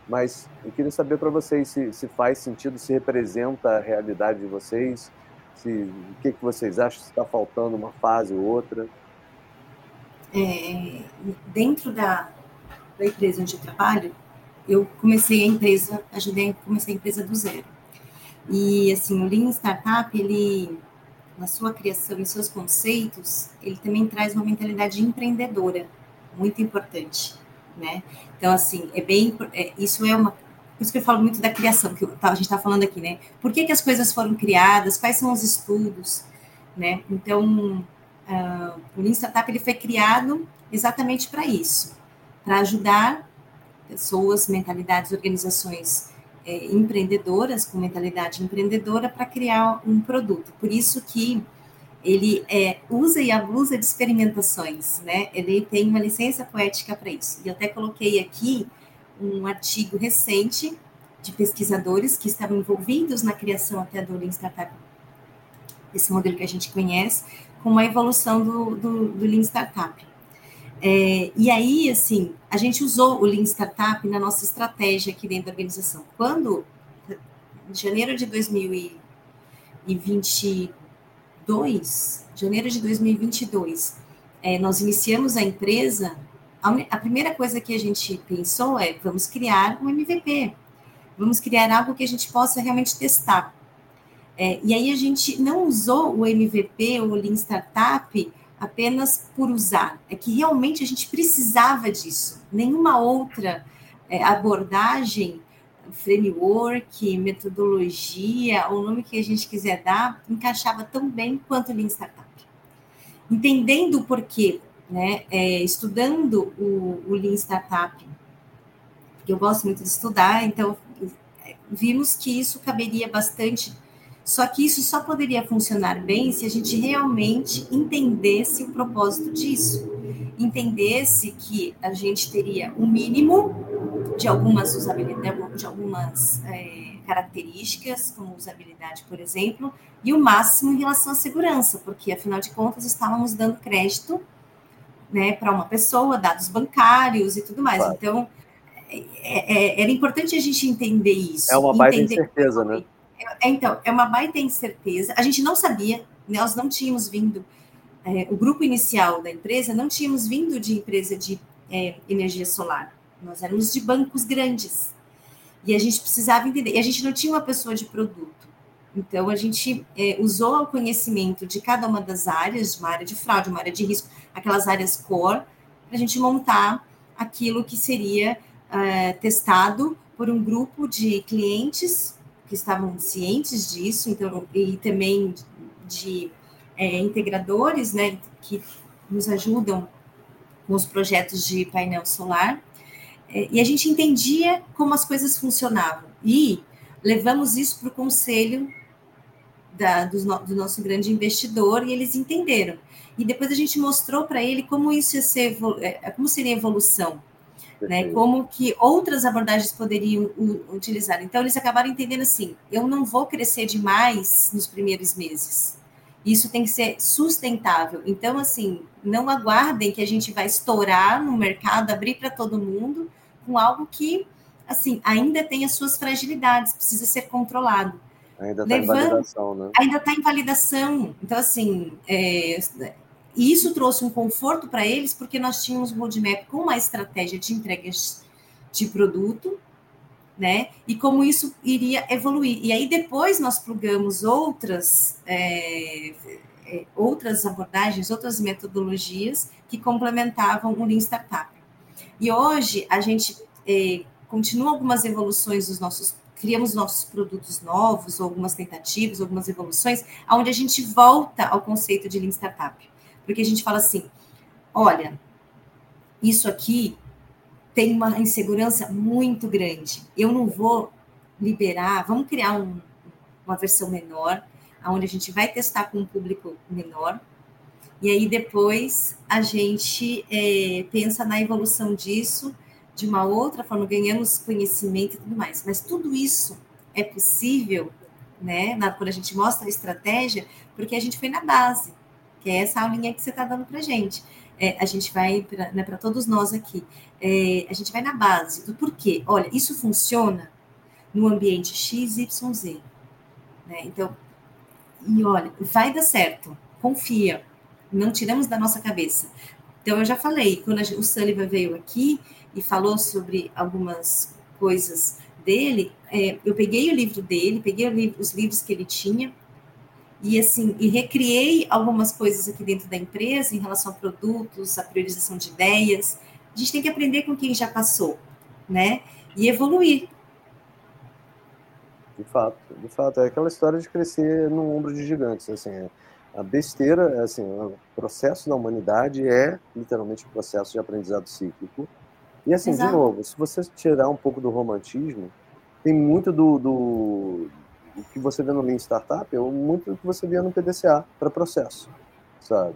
Mas eu queria saber para vocês se, se faz sentido, se representa a realidade de vocês, se, o que, que vocês acham, se está faltando uma fase ou outra. É, dentro da, da empresa onde eu trabalho, eu comecei a empresa, ajudei a começar a empresa do zero. E assim, o Lean Startup, ele, na sua criação e seus conceitos, ele também traz uma mentalidade empreendedora, muito importante, né? Então, assim, é bem, é, isso é uma, por isso que eu falo muito da criação, que a gente está falando aqui, né? Por que, que as coisas foram criadas, quais são os estudos, né? Então, uh, o Lean Startup, ele foi criado exatamente para isso, para ajudar pessoas, mentalidades, organizações é, empreendedoras, com mentalidade empreendedora, para criar um produto. Por isso que ele é, usa e abusa de experimentações, né? Ele tem uma licença poética para isso. E até coloquei aqui um artigo recente de pesquisadores que estavam envolvidos na criação até do Lean Startup, esse modelo que a gente conhece, com a evolução do, do, do Lean Startup. É, e aí, assim, a gente usou o Lean Startup na nossa estratégia aqui dentro da organização. Quando, em janeiro de 2022, janeiro de 2022, é, nós iniciamos a empresa, a, primeira coisa que a gente pensou é, vamos criar um MVP, vamos criar algo que a gente possa realmente testar. É, e aí a gente não usou o MVP ou o Lean Startup apenas por usar, é que realmente a gente precisava disso. Nenhuma outra é, abordagem, framework, metodologia, o nome que a gente quiser dar, encaixava tão bem quanto o Lean Startup. Entendendo o porquê, né, é, estudando o, o Lean Startup, que eu gosto muito de estudar, então vimos que isso caberia bastante só que isso só poderia funcionar bem se a gente realmente entendesse o propósito disso. Entendesse que a gente teria um mínimo de algumas usabilidades, de algumas é, características, como usabilidade, por exemplo, e o máximo em relação à segurança, porque afinal de contas estávamos dando crédito né, para uma pessoa, dados bancários e tudo mais. Claro. Então, é, é, era importante a gente entender isso. É uma baita incerteza, né? É, então, é uma baita incerteza. A gente não sabia, nós não tínhamos vindo, é, o grupo inicial da empresa não tínhamos vindo de empresa de é, energia solar. Nós éramos de bancos grandes. E a gente precisava entender. E a gente não tinha uma pessoa de produto. Então, a gente é, usou o conhecimento de cada uma das áreas, uma área de fraude, uma área de risco, aquelas áreas core, para a gente montar aquilo que seria é, testado por um grupo de clientes que estavam cientes disso, então, e também de é, integradores, né, que nos ajudam com os projetos de painel solar, é, e a gente entendia como as coisas funcionavam, e levamos isso para o conselho da, do, do, nosso grande investidor, e eles entenderam. E depois a gente mostrou para ele como isso ia ser, é, como seria a evolução, né? Como que outras abordagens poderiam utilizar. Então, eles acabaram entendendo assim: eu não vou crescer demais nos primeiros meses. Isso tem que ser sustentável. Então, assim, não aguardem que a gente vai estourar no mercado, abrir para todo mundo com algo que, assim, ainda tem as suas fragilidades, precisa ser controlado. Ainda está em validação, né? Ainda está em validação. Então, assim, é, e isso trouxe um conforto para eles, porque nós tínhamos um roadmap com uma estratégia de entregas de produto, né? E como isso iria evoluir. E aí depois nós plugamos outras é, é, outras abordagens, outras metodologias que complementavam o Lean Startup. E hoje a gente é, continua algumas evoluções dos nossos, criamos nossos produtos novos, algumas tentativas, algumas evoluções, onde a gente volta ao conceito de Lean Startup. Porque a gente fala assim, olha, isso aqui tem uma insegurança muito grande. Eu não vou liberar, vamos criar um, uma versão menor, onde a gente vai testar com um público menor, e aí depois a gente é, pensa na evolução disso de uma outra forma, ganhamos conhecimento e tudo mais. Mas tudo isso é possível, né, na, quando a gente mostra a estratégia, porque a gente foi na base, que é essa aulinha que você está dando para gente. É, a gente vai, para né, todos nós aqui, é, a gente vai na base do porquê. Olha, isso funciona no ambiente X, Y, Z. Né? Então, e olha, vai dar certo, confia, não tiramos da nossa cabeça. Então, eu já falei, quando o Sullivan veio aqui e falou sobre algumas coisas dele, é, eu peguei o livro dele, peguei livro, os livros que ele tinha, e assim, e recriei algumas coisas aqui dentro da empresa em relação a produtos, a priorização de ideias. A gente tem que aprender com quem já passou, né? E evoluir. De fato, de fato, é aquela história de crescer no ombro de gigantes, assim, a besteira, assim, o processo da humanidade é literalmente um processo de aprendizado cíclico. E assim, Exato. de novo, se você tirar um pouco do romantismo, tem muito do, do, do que você vê no Lean Startup, ou muito do que você vê no PDCA para processo, sabe?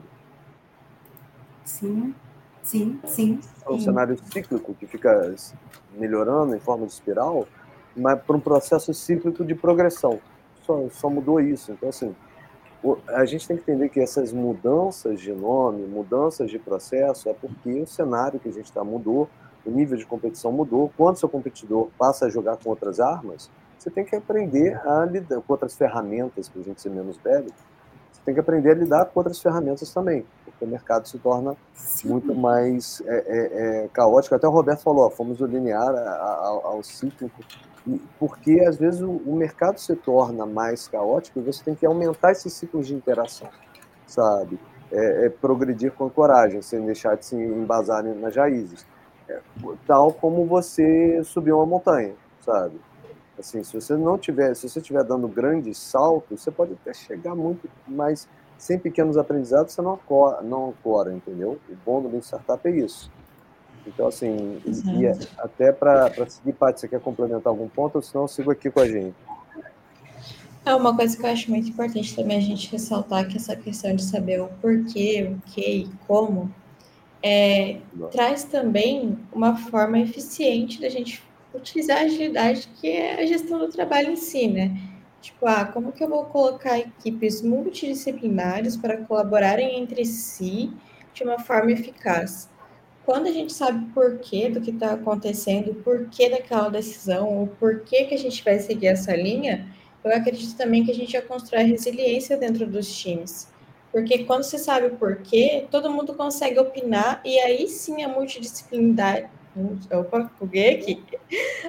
Sim, sim, sim. É um cenário cíclico que fica melhorando em forma de espiral, mas para um processo cíclico de progressão. Só, só mudou isso. Então, assim, a gente tem que entender que essas mudanças de nome, mudanças de processo, é porque o cenário que a gente está mudou, o nível de competição mudou. Quando seu competidor passa a jogar com outras armas, você tem que aprender a lidar com outras ferramentas, para a gente ser menos velho. Você tem que aprender a lidar com outras ferramentas também, porque o mercado se torna Sim. muito mais é, é, é, caótico. Até o Roberto falou, ó, fomos linear ao, ao cíclico porque às vezes o, o, mercado se torna mais caótico e você tem que aumentar esses ciclos de interação, sabe? É, é progredir com coragem, sem deixar de se embasar nas raízes. É, tal como você subir uma montanha, sabe? Assim, se você não tiver, se você estiver dando grandes saltos, você pode até chegar muito, mas sem pequenos aprendizados você não ancora, não ancora entendeu? O bom do Startup é isso então, assim, e é até para seguir, Paty, você quer complementar algum ponto, ou senão eu sigo aqui com a gente. É uma coisa que eu acho muito importante também a gente ressaltar que essa questão de saber o porquê, o que e como é, traz também uma forma eficiente da gente utilizar a agilidade que é a gestão do trabalho em si, né? Tipo, ah, como que eu vou colocar equipes multidisciplinares para colaborarem entre si de uma forma eficaz? quando a gente sabe o porquê do que está acontecendo, o porquê daquela decisão, o porquê que a gente vai seguir essa linha, eu acredito também que a gente já constrói resiliência dentro dos times. Porque quando você sabe o porquê, todo mundo consegue opinar e aí sim a multidisciplinaridade. Opa, buguei aqui.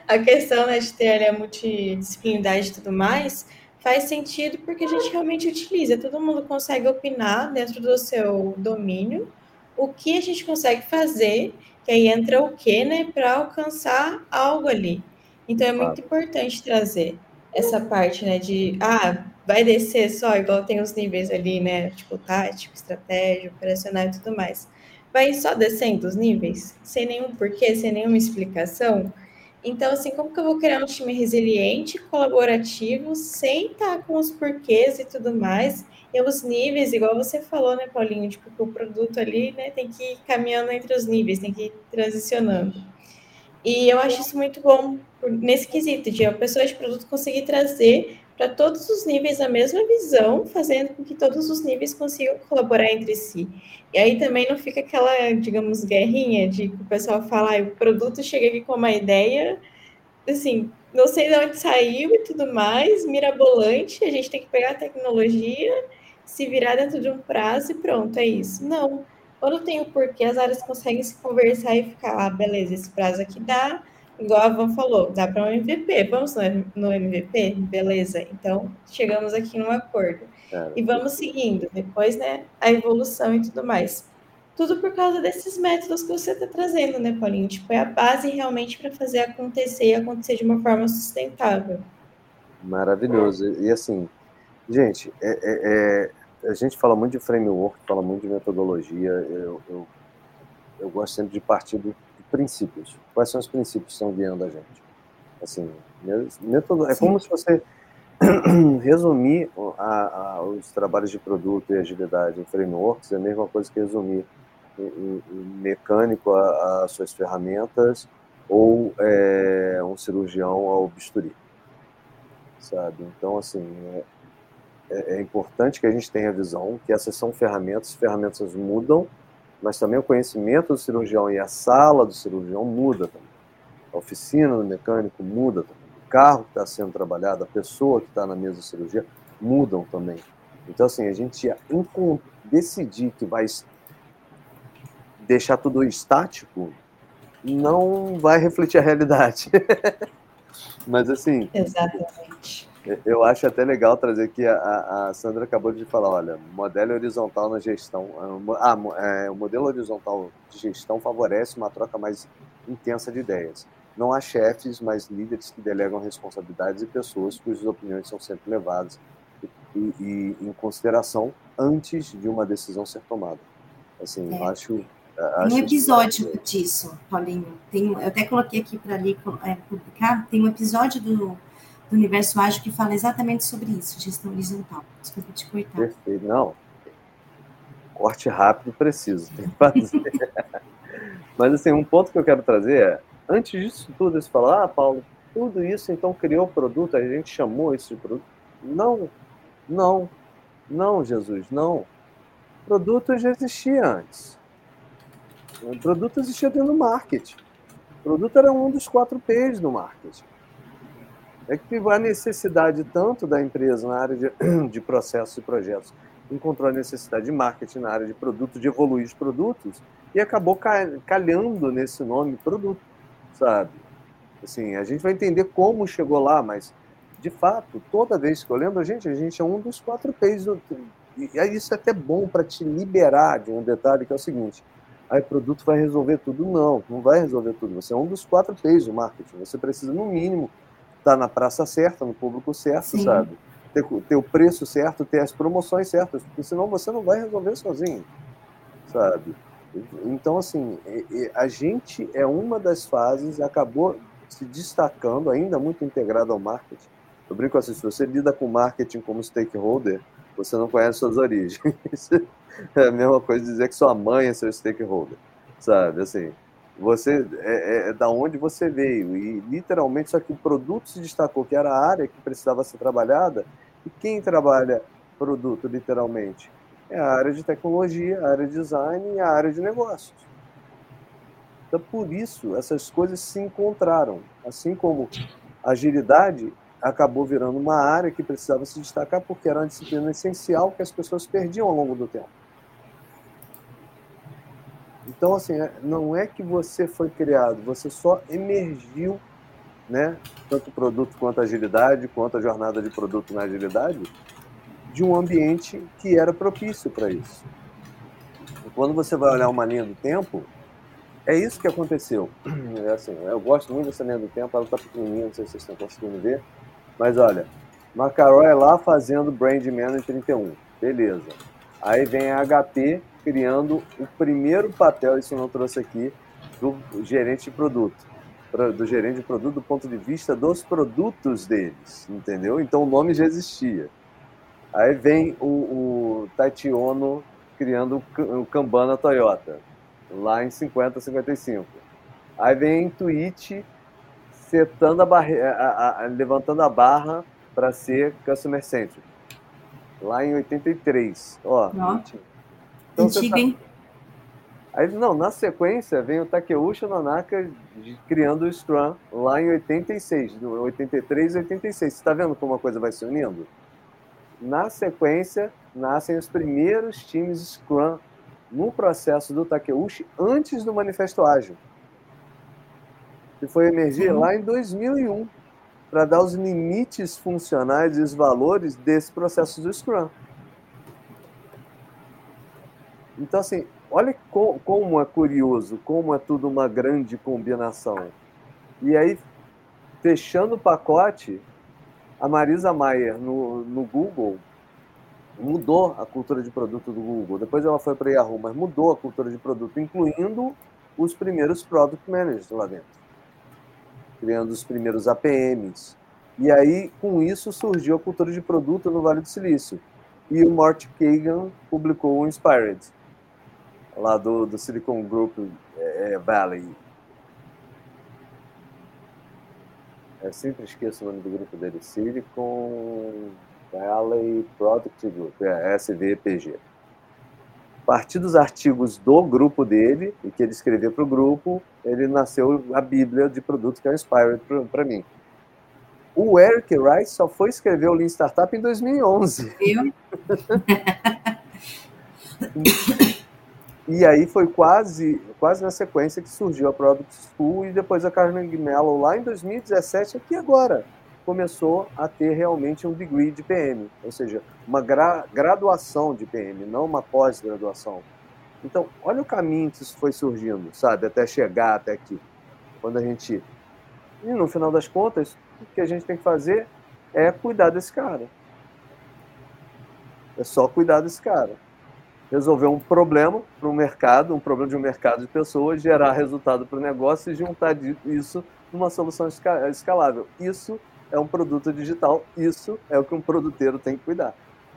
A questão né, de ter a multidisciplinaridade e tudo mais faz sentido porque a gente realmente utiliza. Todo mundo consegue opinar dentro do seu domínio o que a gente consegue fazer, que aí entra o que, né, para alcançar algo ali. Então é muito importante trazer essa parte, né, de ah, vai descer só, igual tem os níveis ali, né, tipo tático, estratégia, operacional e tudo mais. Vai só descendo os níveis, sem nenhum porquê, sem nenhuma explicação. Então, assim, como que eu vou criar um time resiliente, colaborativo, sem estar com os porquês e tudo mais, e os níveis, igual você falou, né, Paulinho? Tipo, que o produto ali, né, tem que ir caminhando entre os níveis, tem que ir transicionando. E eu acho isso muito bom nesse quesito, de a pessoa de produto conseguir trazer para todos os níveis a mesma visão, fazendo com que todos os níveis consigam colaborar entre si. E aí também não fica aquela, digamos, guerrinha de que o pessoal fala, ah, o produto chega aqui com uma ideia, assim, não sei de onde saiu e tudo mais, mirabolante, a gente tem que pegar a tecnologia se virar dentro de um prazo e pronto, é isso. Não. Quando tem o porquê, as áreas conseguem se conversar e ficar, ah, beleza, esse prazo aqui dá, igual a Van falou, dá para um MVP. Vamos no MVP? Beleza. Então, chegamos aqui num acordo. E vamos seguindo. Depois, né, a evolução e tudo mais. Tudo por causa desses métodos que você está trazendo, né, Paulinho? Tipo, é a base realmente para fazer acontecer e acontecer de uma forma sustentável. Maravilhoso. E assim, gente, é, é, é, a gente fala muito de framework, fala muito de metodologia. Eu, eu, eu gosto sempre de partir do, princípios. Quais são os princípios que estão guiando a gente? Assim, metodo, é como se você resumir a, a, os trabalhos de produto e agilidade em frameworks é a mesma coisa que resumir um, um mecânico às suas ferramentas ou é, um cirurgião ao bisturi, sabe? Então, assim, é, é, é, importante que a gente tenha a visão que essas são ferramentas, ferramentas mudam, mas também o conhecimento do cirurgião e a sala do cirurgião muda também. A oficina do mecânico muda também. O carro que está sendo trabalhado, a pessoa que está na mesa de cirurgia mudam também. Então, assim, a gente decidir que vai deixar tudo estático, não vai refletir a realidade. Mas assim. Exatamente. Eu acho até legal trazer que a, a Sandra acabou de falar, olha, modelo horizontal na gestão. Ah, é, o modelo horizontal de gestão favorece uma troca mais intensa de ideias. Não há chefes, mas líderes que delegam responsabilidades e pessoas cujas opiniões são sempre levadas e, e em consideração antes de uma decisão ser tomada. Assim, é. eu acho tem um episódio disso, Paulinho. Tem, eu até coloquei aqui para ali é, publicar. Tem um episódio do, do Universo Ágil que fala exatamente sobre isso, gestão horizontal. Desculpa te cortar. Perfeito. Não. Corte rápido preciso. Tem que fazer. Mas, assim, um ponto que eu quero trazer é, antes disso tudo, você fala, ah, Paulo, tudo isso então criou produto, a gente chamou esse produto. Não, não, não, Jesus, não. Produto já existia antes. O produto existia dentro do marketing. O produto era um dos quatro P's do marketing. É que a necessidade tanto da empresa na área de, de processos e projetos, encontrou a necessidade de marketing na área de produto, de evoluir os produtos, e acabou calhando nesse nome produto, sabe? Assim, a gente vai entender como chegou lá, mas, de fato, toda vez que eu lembro, gente, a gente é um dos quatro P's. Do, e isso é até bom para te liberar de um detalhe que é o seguinte: aí produto vai resolver tudo. Não, não vai resolver tudo. Você é um dos quatro P's do marketing. Você precisa, no mínimo, estar tá na praça certa, no público certo, Sim. sabe? Ter, ter, o preço certo, ter as promoções certas, porque senão você não vai resolver sozinho, sabe? Então, assim, a gente é uma das fases, acabou se destacando, ainda muito integrado ao marketing. Eu brinco assim, se você lida com marketing como stakeholder, você não conhece suas origens. é a mesma coisa dizer que sua mãe é seu stakeholder, sabe? Assim, você é, é, é, da onde você veio e literalmente só que o produto se destacou que era a área que precisava ser trabalhada e quem trabalha produto literalmente é a área de tecnologia, a área de design e a área de negócios. Então por isso essas coisas se encontraram, assim como agilidade acabou virando uma área que precisava se destacar porque era uma disciplina essencial que as pessoas perdiam ao longo do tempo. Então, assim, é, não é que você foi criado, você só emergiu, né, tanto produto quanto agilidade, quanto a jornada de produto na agilidade, de um ambiente que era propício para isso. Quando você vai olhar uma linha do tempo, é isso que aconteceu. É assim, eu gosto muito dessa linha do tempo, ela está pequenininha, não sei se vocês estão conseguindo ver, mas olha, Macaroy lá fazendo Brand Man em 31, beleza. Aí vem a HP criando o primeiro papel, isso eu não trouxe aqui, do gerente de produto. Do gerente de produto do ponto de vista dos produtos deles, entendeu? Então o nome já existia. Aí vem o, o Taichi Ono criando o Kanban Toyota, lá em 50, 55. Aí vem a Intuit setando a barre... a, a, levantando a barra para ser Customer Centric, lá em 83. Ó, então, Antiga, tá... hein? Aí, não, na sequência vem o Takeuchi Nanaka criando o Scrum lá em 86, 83 e 86. Você está vendo como a coisa vai se unindo? Na sequência, nascem os primeiros times Scrum no processo do Takeuchi antes do Manifesto Ágil. que foi emergir lá em 2001 para dar os limites funcionais e os valores desse processo do Scrum. Então, assim, olha como é curioso, como é tudo uma grande combinação. E aí, fechando o pacote, a Marisa Mayer no, no Google mudou a cultura de produto do Google. Depois ela foi para Yahoo, mas mudou a cultura de produto, incluindo os primeiros product managers lá dentro, criando os primeiros APMs. E aí, com isso, surgiu a cultura de produto no Vale do Silício. E o Mort Kagan publicou o Inspired, lá do, do Silicon Group é, é Valley. Eu sempre esqueço o nome do grupo dele. Silicon Valley Product Group, é SVPG. A partir dos artigos do grupo dele, e que ele escreveu para o grupo, ele nasceu a Bíblia de produto que é o Inspired para mim. O Eric Rice só foi escrever o Lean Startup em 2011. Eu? E aí foi quase, quase na sequência que surgiu a Product School e depois a Carnegie Mellon lá em 2017 aqui agora começou a ter realmente um degree de PM, ou seja, uma gra graduação de PM, não uma pós-graduação. Então, olha o caminho que isso foi surgindo, sabe, até chegar até aqui. Quando a gente e no final das contas, o que a gente tem que fazer é cuidar desse cara. É só cuidar desse cara resolver um problema para o mercado, um problema de um mercado de pessoas, gerar resultado para o negócio e juntar isso numa solução escalável. Isso é um produto digital, isso é o que um produteiro tem que cuidar,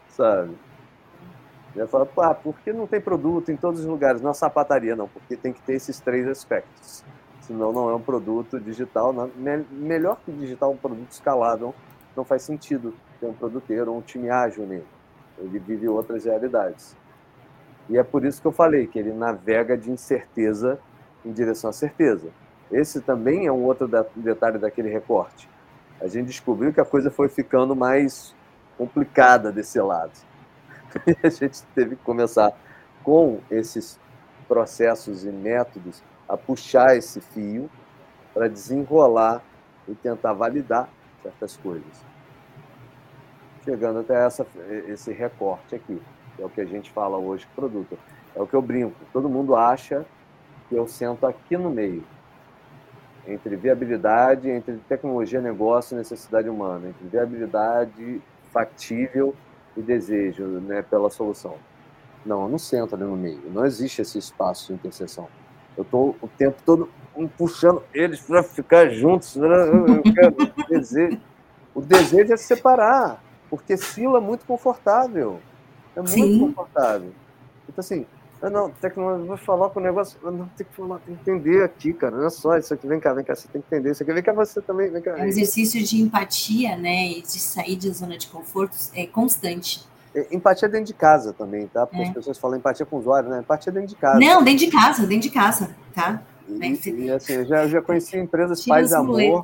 sabe? Eu falo, ah, por que não tem produto em todos os lugares? Na sapataria, não, porque tem que ter esses três aspectos. Senão não é um produto digital. Não, melhor que digital, um produto escalável, não faz sentido ter um produteiro um time ágil nele. Ele vive outras realidades. E é por isso que eu falei que ele navega de incerteza em direção à certeza. Esse também é um outro detalhe daquele recorte. A gente descobriu que a coisa foi ficando mais complicada desse lado. E a gente teve que começar com esses processos e métodos a puxar esse fio para desenrolar e tentar validar certas coisas. Chegando até essa, esse recorte aqui é o que a gente fala hoje produto. É o que eu brinco. Todo mundo acha que eu sento aqui no meio, entre viabilidade, entre tecnologia, negócio e necessidade humana, entre viabilidade factível e desejo né, pela solução. Não, eu não sento ali no meio. Não existe esse espaço de interseção. Eu estou o tempo todo puxando eles para ficar juntos. Né? Quero, o, desejo, o desejo é se separar, porque fila é muito confortável. É muito Sim. confortável. Então, assim, eu não, tecnologia, vou falar com o negócio, eu não tem que falar, tem que entender aqui, cara. Não é só isso aqui, vem cá, vem cá, você tem que entender isso aqui, vem cá você também, vem cá. É um exercício de empatia, né, e de sair da zona de conforto é constante. É, empatia dentro de casa também, tá? Porque é. as pessoas falam empatia com o usuário, né? Empatia dentro de casa. Não, dentro de casa, dentro de casa, tá? E, e assim, eu já, eu já conheci empresas Tira pais amor,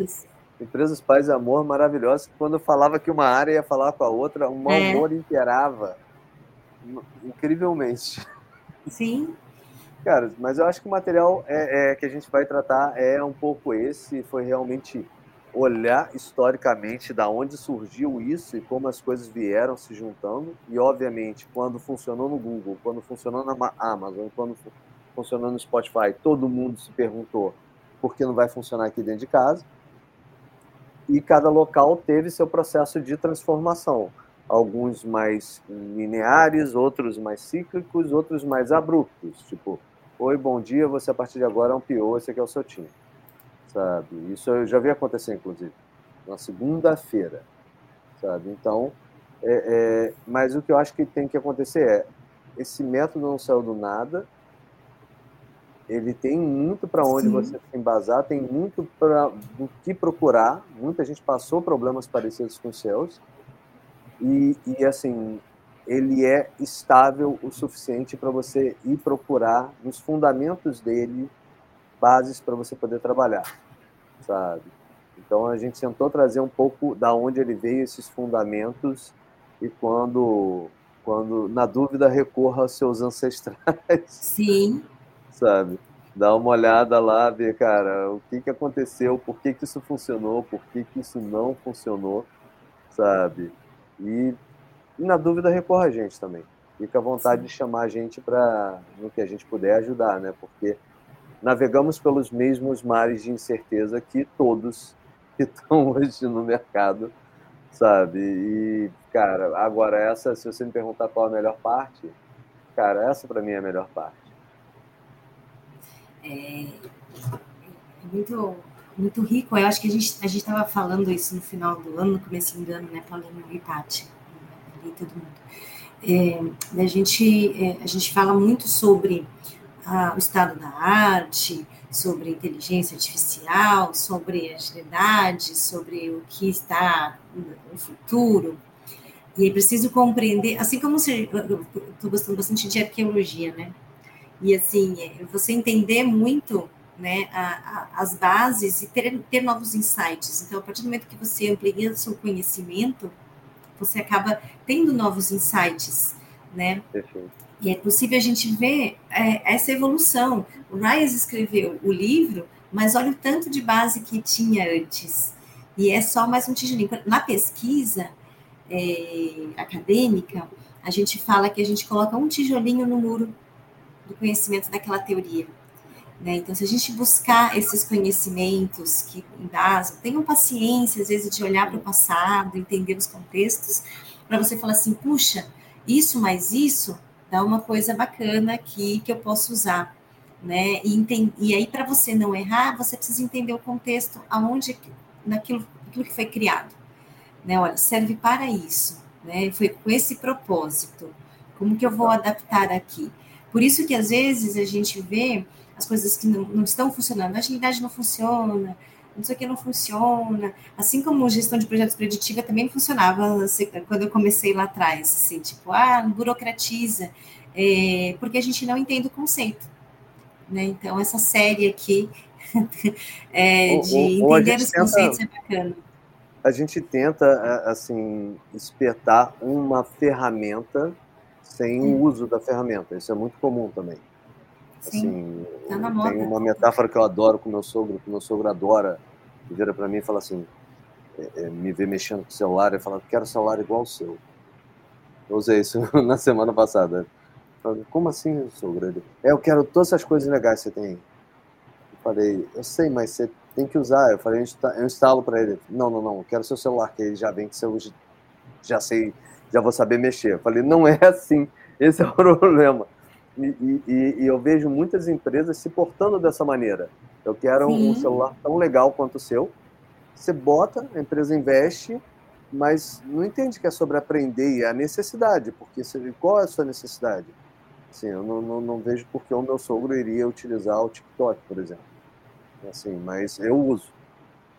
empresas pais amor maravilhosas, que quando eu falava que uma área ia falar com a outra, um é. amor imperava incrivelmente. Sim. Cara, mas eu acho que o material é, é, que a gente vai tratar é um pouco esse, foi realmente olhar historicamente da onde surgiu isso e como as coisas vieram se juntando. E, obviamente, quando funcionou no Google, quando funcionou na Amazon, quando funcionou no Spotify, todo mundo se perguntou por que não vai funcionar aqui dentro de casa. E cada local teve seu processo de transformação alguns mais lineares, outros mais cíclicos, outros mais abruptos, tipo, oi, bom dia, você a partir de agora é um PO, esse aqui é o seu time, sabe? Isso eu já vi acontecer, inclusive, na segunda-feira, sabe? Então, é, é, mas o que eu acho que tem que acontecer é, esse método não saiu do nada, ele tem muito para onde Sim. você se embasar, tem muito para do que procurar. Muita gente passou problemas parecidos com os seus, e, e assim, ele é estável o suficiente para você ir procurar nos fundamentos dele bases para você poder trabalhar, sabe? Então a gente tentou trazer um pouco da onde ele veio esses fundamentos e quando quando na dúvida recorra aos seus ancestrais. Sim. Sabe? Dá uma olhada lá, ver, cara, o que, que aconteceu, por que, que isso funcionou, por que, que isso não funcionou, sabe? E, na dúvida, recorra a gente também. Fica à vontade Sim. de chamar a gente para, no que a gente puder, ajudar, né? Porque navegamos pelos mesmos mares de incerteza que todos que estão hoje no mercado, sabe? E, cara, agora essa, se você me perguntar qual a melhor parte, cara, essa para mim é a melhor parte. É, é muito, muito rico. Eu acho que a gente a gente estava falando isso no final do ano, no começo do ano, né, Paulinho e Paty, ali todo mundo. É, a gente é, a gente fala muito sobre ah, o estado da arte, sobre inteligência artificial, sobre agilidade, sobre o que está no futuro. E é preciso compreender, assim como você, eu estou gostando bastante de arqueologia, né? E assim, é, você entender muito né, a, a, as bases e ter, ter novos insights. Então, a partir do momento que você amplia o seu conhecimento, você acaba tendo novos insights, né? Perfeito. E é possível a gente ver é, essa evolução. O Reyes escreveu o livro, mas olha o tanto de base que tinha antes. E é só mais um tijolinho. Na pesquisa é, acadêmica, a gente fala que a gente coloca um tijolinho no muro do conhecimento daquela teoria. Né? Então, se a gente buscar esses conhecimentos que embasam, tenham paciência, às vezes, de olhar para o passado, entender os contextos, para você falar assim, puxa, isso mais isso dá uma coisa bacana aqui que eu posso usar, né? E, entend... e aí, para você não errar, você precisa entender o contexto aonde, naquilo, naquilo que foi criado. Né? Olha, serve para isso, né? Foi com esse propósito. Como que eu vou adaptar aqui? Por isso que às vezes a gente vê as coisas que não, não estão funcionando, a agilidade não funciona, não sei o que não funciona. Assim como gestão de projetos preditiva também funcionava assim, quando eu comecei lá atrás, assim, tipo, ah, burocratiza, é, porque a gente não entende o conceito. Né? Então, essa série aqui é, de ou, ou entender os tenta, conceitos é bacana. A gente tenta, assim, espetar uma ferramenta sem o uso da ferramenta. Isso é muito comum também. Sim, assim, tá tem uma metáfora que eu adoro com meu sogro, que meu sogro adora, que vira para mim e fala assim, é, é, me vê mexendo com o celular e fala, quero celular igual o seu. Eu usei isso na semana passada. Falei, como assim, sogro? Ele, é, eu quero todas essas coisas legais que você tem. Eu falei, eu sei, mas você tem que usar. Eu falei, eu instalo para ele. Não, não, não, eu quero seu celular, que ele já vem que você já sei, já vou saber mexer. Eu falei, não é assim, esse é o problema. E, e, e, eu vejo muitas empresas se portando dessa maneira. Eu quero Sim. um celular tão legal quanto o seu. Você bota, a empresa investe, mas não entende que é sobre aprender e a necessidade, porque qual é a sua necessidade? Assim, eu não, não, não vejo porque o meu sogro iria utilizar o TikTok, por exemplo. Assim, mas eu uso.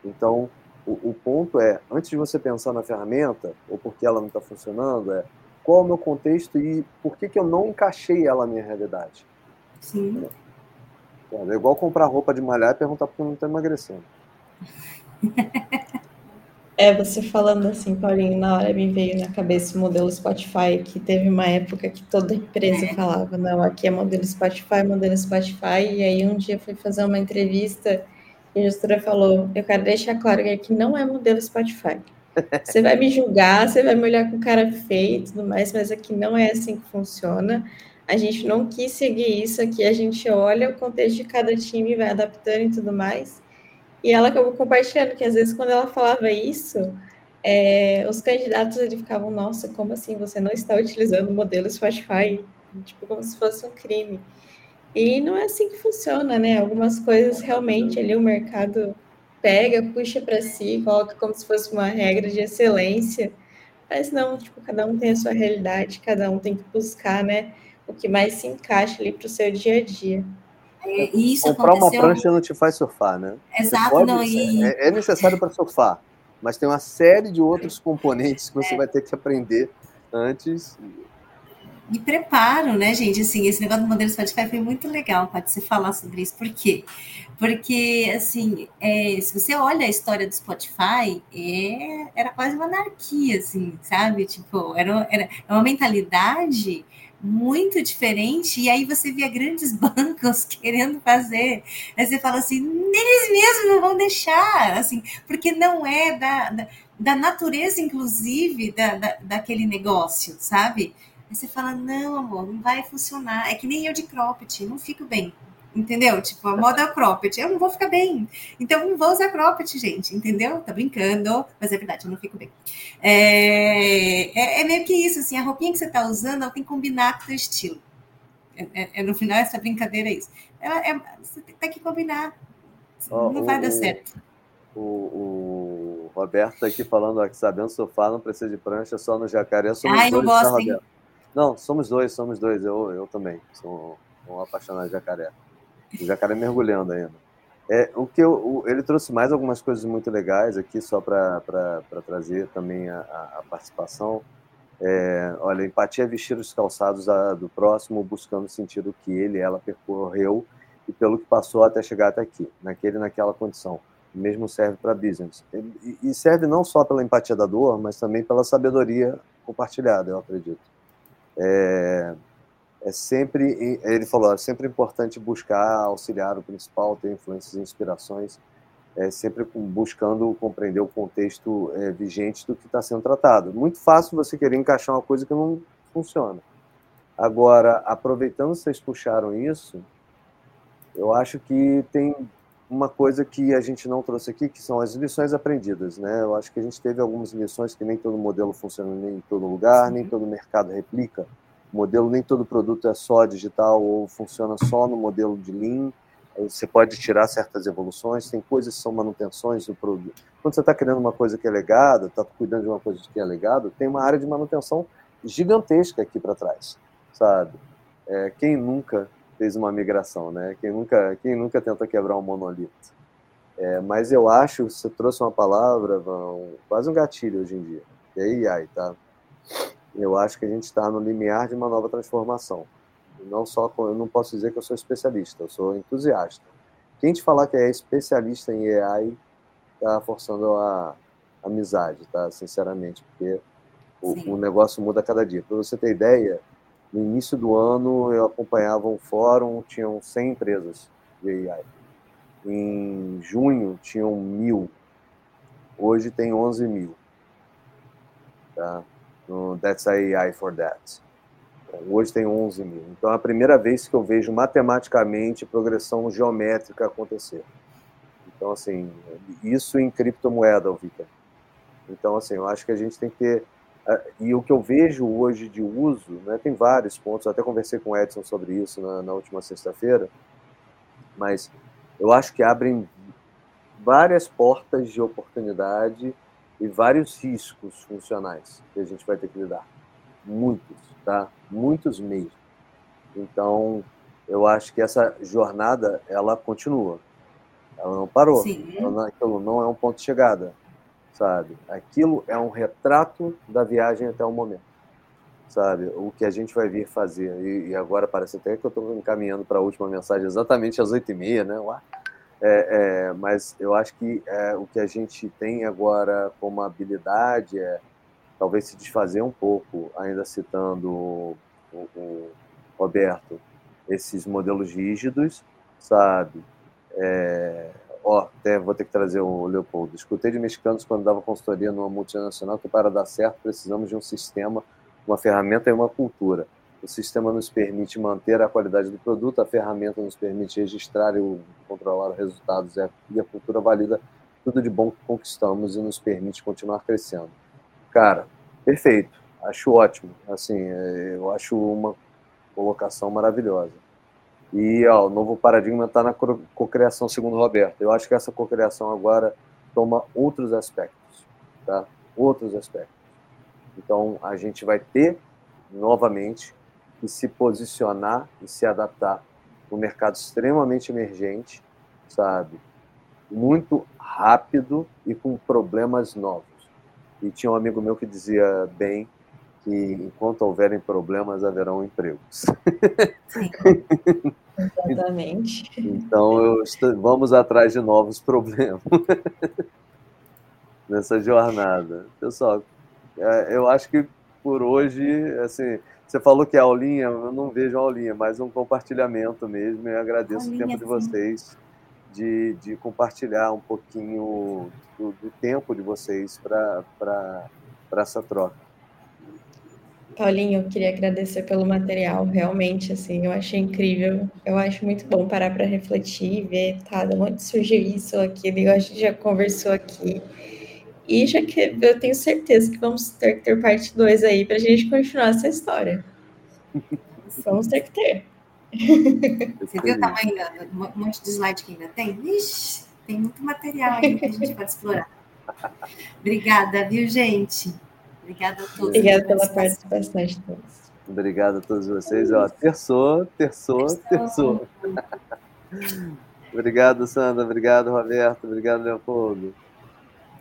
Então, o, o ponto é, antes de você pensar na ferramenta, ou porque ela não está funcionando, é qual é o meu contexto e por que, que eu não encaixei ela na minha realidade. Sim. É igual comprar roupa de malhar e perguntar por que não está emagrecendo. É, você falando assim, Paulinho, na hora me veio na cabeça o modelo Spotify, que teve uma época que toda empresa falava, não, aqui é modelo Spotify, modelo Spotify, e aí um dia fui fazer uma entrevista e a gestora falou, eu quero deixar claro que aqui não é modelo Spotify. Você vai me julgar, você vai me olhar com cara feia e tudo mais, mas aqui não é assim que funciona. A gente não quis seguir isso aqui, a gente olha o contexto de cada time, vai adaptando e tudo mais. E ela acabou compartilhando que às vezes quando ela falava isso, é, os candidatos eles ficavam, nossa, como assim você não está utilizando o modelo Spotify? Tipo, como se fosse um crime. E não é assim que funciona, né? Algumas coisas realmente ali o mercado pega, puxa para si, coloca como se fosse uma regra de excelência. Mas não, tipo, cada um tem a sua realidade, cada um tem que buscar, né, o que mais se encaixa ali para o seu dia a dia. É, isso Comprar aconteceu... uma prancha não te faz surfar, né? Exato, pode, não, e... é, é necessário para surfar, mas tem uma série de outros componentes que você é. vai ter que aprender antes de preparo, né, gente? Assim, esse negócio do modelo Spotify foi muito legal, pode você falar sobre isso. Por quê? Porque, assim, é, se você olha a história do Spotify, é, era quase uma anarquia, assim, sabe? Tipo, era, era uma mentalidade muito diferente, e aí você via grandes bancos querendo fazer. Aí você fala assim, eles mesmos não vão deixar, assim, porque não é da, da, da natureza, inclusive, da, da, daquele negócio, sabe? Aí você fala, não, amor, não vai funcionar. É que nem eu de cropped, não fico bem. Entendeu? Tipo, a moda cropped, eu não vou ficar bem. Então, não vou usar cropped, gente, entendeu? Tá brincando, mas é verdade, eu não fico bem. É, é, é meio que isso, assim, a roupinha que você tá usando, ela tem que combinar com o seu estilo. É, é, é no final, essa brincadeira é isso. Ela, é, você tem que combinar. Oh, não vai dar certo. O, o Roberto tá aqui falando ó, que sabendo sofá não precisa de prancha, só no jacaré. Somos Ai, dois, eu gosto, hein? Não, somos dois, somos dois. Eu, eu também sou um apaixonado de jacaré. O jacaré mergulhando ainda. É, o que eu, ele trouxe mais algumas coisas muito legais aqui, só para trazer também a, a participação. É, olha, empatia é vestir os calçados a, do próximo, buscando o que ele ela percorreu e pelo que passou até chegar até aqui, naquele naquela condição. O mesmo serve para business. E, e serve não só pela empatia da dor, mas também pela sabedoria compartilhada, eu acredito. É, é sempre, ele falou, é sempre importante buscar auxiliar o principal, ter influências e inspirações, é sempre buscando compreender o contexto é, vigente do que está sendo tratado. Muito fácil você querer encaixar uma coisa que não funciona. Agora, aproveitando que vocês puxaram isso, eu acho que tem uma coisa que a gente não trouxe aqui, que são as lições aprendidas. Né? Eu acho que a gente teve algumas lições que nem todo modelo funciona em todo lugar, nem todo mercado replica modelo, nem todo produto é só digital ou funciona só no modelo de Lean. Você pode tirar certas evoluções, tem coisas que são manutenções do produto. Quando você está criando uma coisa que é legada, está cuidando de uma coisa que é legado, tem uma área de manutenção gigantesca aqui para trás, sabe? É, quem nunca fez uma migração, né? Quem nunca, quem nunca tenta quebrar um monolito? É, mas eu acho, você trouxe uma palavra, um, quase um gatilho hoje em dia, que é AI, tá? Eu acho que a gente está no limiar de uma nova transformação. Não só, eu não posso dizer que eu sou especialista, eu sou entusiasta. Quem te falar que é especialista em AI está forçando a amizade, tá? Sinceramente, porque o, o, negócio muda a cada dia. Para você ter ideia, no início do ano eu acompanhava um fórum, tinham 100 empresas de AI. Em junho tinham mil. Hoje tem 11 mil. Tá? No That's AI for That. Hoje tem 11 mil. Então é a primeira vez que eu vejo matematicamente progressão geométrica acontecer. Então, assim, isso em criptomoeda, Vitor. Então, assim, eu acho que a gente tem que ter. E o que eu vejo hoje de uso, né, tem vários pontos, até conversei com o Edson sobre isso na, na última sexta-feira, mas eu acho que abrem várias portas de oportunidade e vários riscos funcionais que a gente vai ter que lidar. Muitos, tá? Muitos mesmo. Então, eu acho que essa jornada, ela continua. Ela não parou. Ela, aquilo não é um ponto de chegada, sabe? Aquilo é um retrato da viagem até o momento, sabe? O que a gente vai vir fazer. E, e agora parece até que eu estou encaminhando para a última mensagem exatamente às oito e meia, né? Uá. É, é, mas eu acho que é, o que a gente tem agora como habilidade é talvez se desfazer um pouco, ainda citando o, o Roberto, esses modelos rígidos, sabe? É, ó, até vou ter que trazer o Leopoldo. Escutei de mexicanos quando dava consultoria numa multinacional que para dar certo precisamos de um sistema, uma ferramenta e uma cultura. O sistema nos permite manter a qualidade do produto, a ferramenta nos permite registrar e controlar os resultados e a cultura valida tudo de bom que conquistamos e nos permite continuar crescendo. Cara, perfeito. Acho ótimo. Assim, é, eu acho uma colocação maravilhosa. E ó, o novo paradigma está na cocriação, segundo o Roberto. Eu acho que essa cocriação agora toma outros aspectos, tá? Outros aspectos. Então, a gente vai ter novamente e se posicionar e se adaptar no mercado extremamente emergente, sabe? Muito rápido e com problemas novos. E tinha um amigo meu que dizia bem que enquanto houverem problemas, haverão empregos. Sim, exatamente. então, estou, vamos atrás de novos problemas nessa jornada. Pessoal, é, eu acho que por hoje, assim, Você falou que é aulinha, eu não vejo aulinha, mas um compartilhamento mesmo. E eu agradeço aulinha, o tempo de vocês de, de compartilhar um pouquinho do, do tempo de vocês para essa troca. Paulinho, eu queria agradecer pelo material, realmente, assim, eu achei incrível. Eu acho muito bom parar para refletir, ver, tá, de onde surgiu isso, aquilo, e a gente já conversou aqui. E já que eu tenho certeza que vamos ter que ter parte 2 aí para a gente continuar essa história. vamos ter que ter. Você viu o tamanho do monte de slide que ainda tem? Ixi, tem muito material aí que a gente pode explorar. Obrigada, viu, gente? Obrigada a todos. Obrigada pela participação de todos. Obrigado a todos vocês. Ó, terçou, terçou, terçou. Obrigado, Sandra. Obrigado, Roberto. Obrigado, Leopoldo.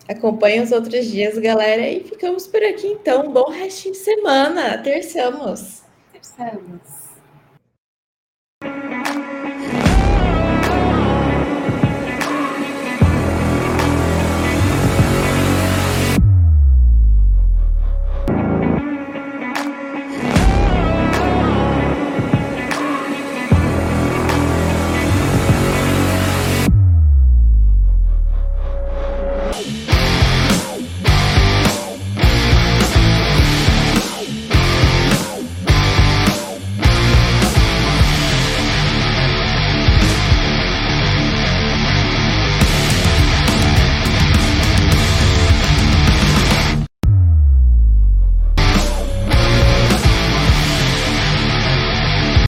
Acompanhe os outros dias, galera. E ficamos por aqui, então. Bom resto de semana. Terçamos. Terçamos.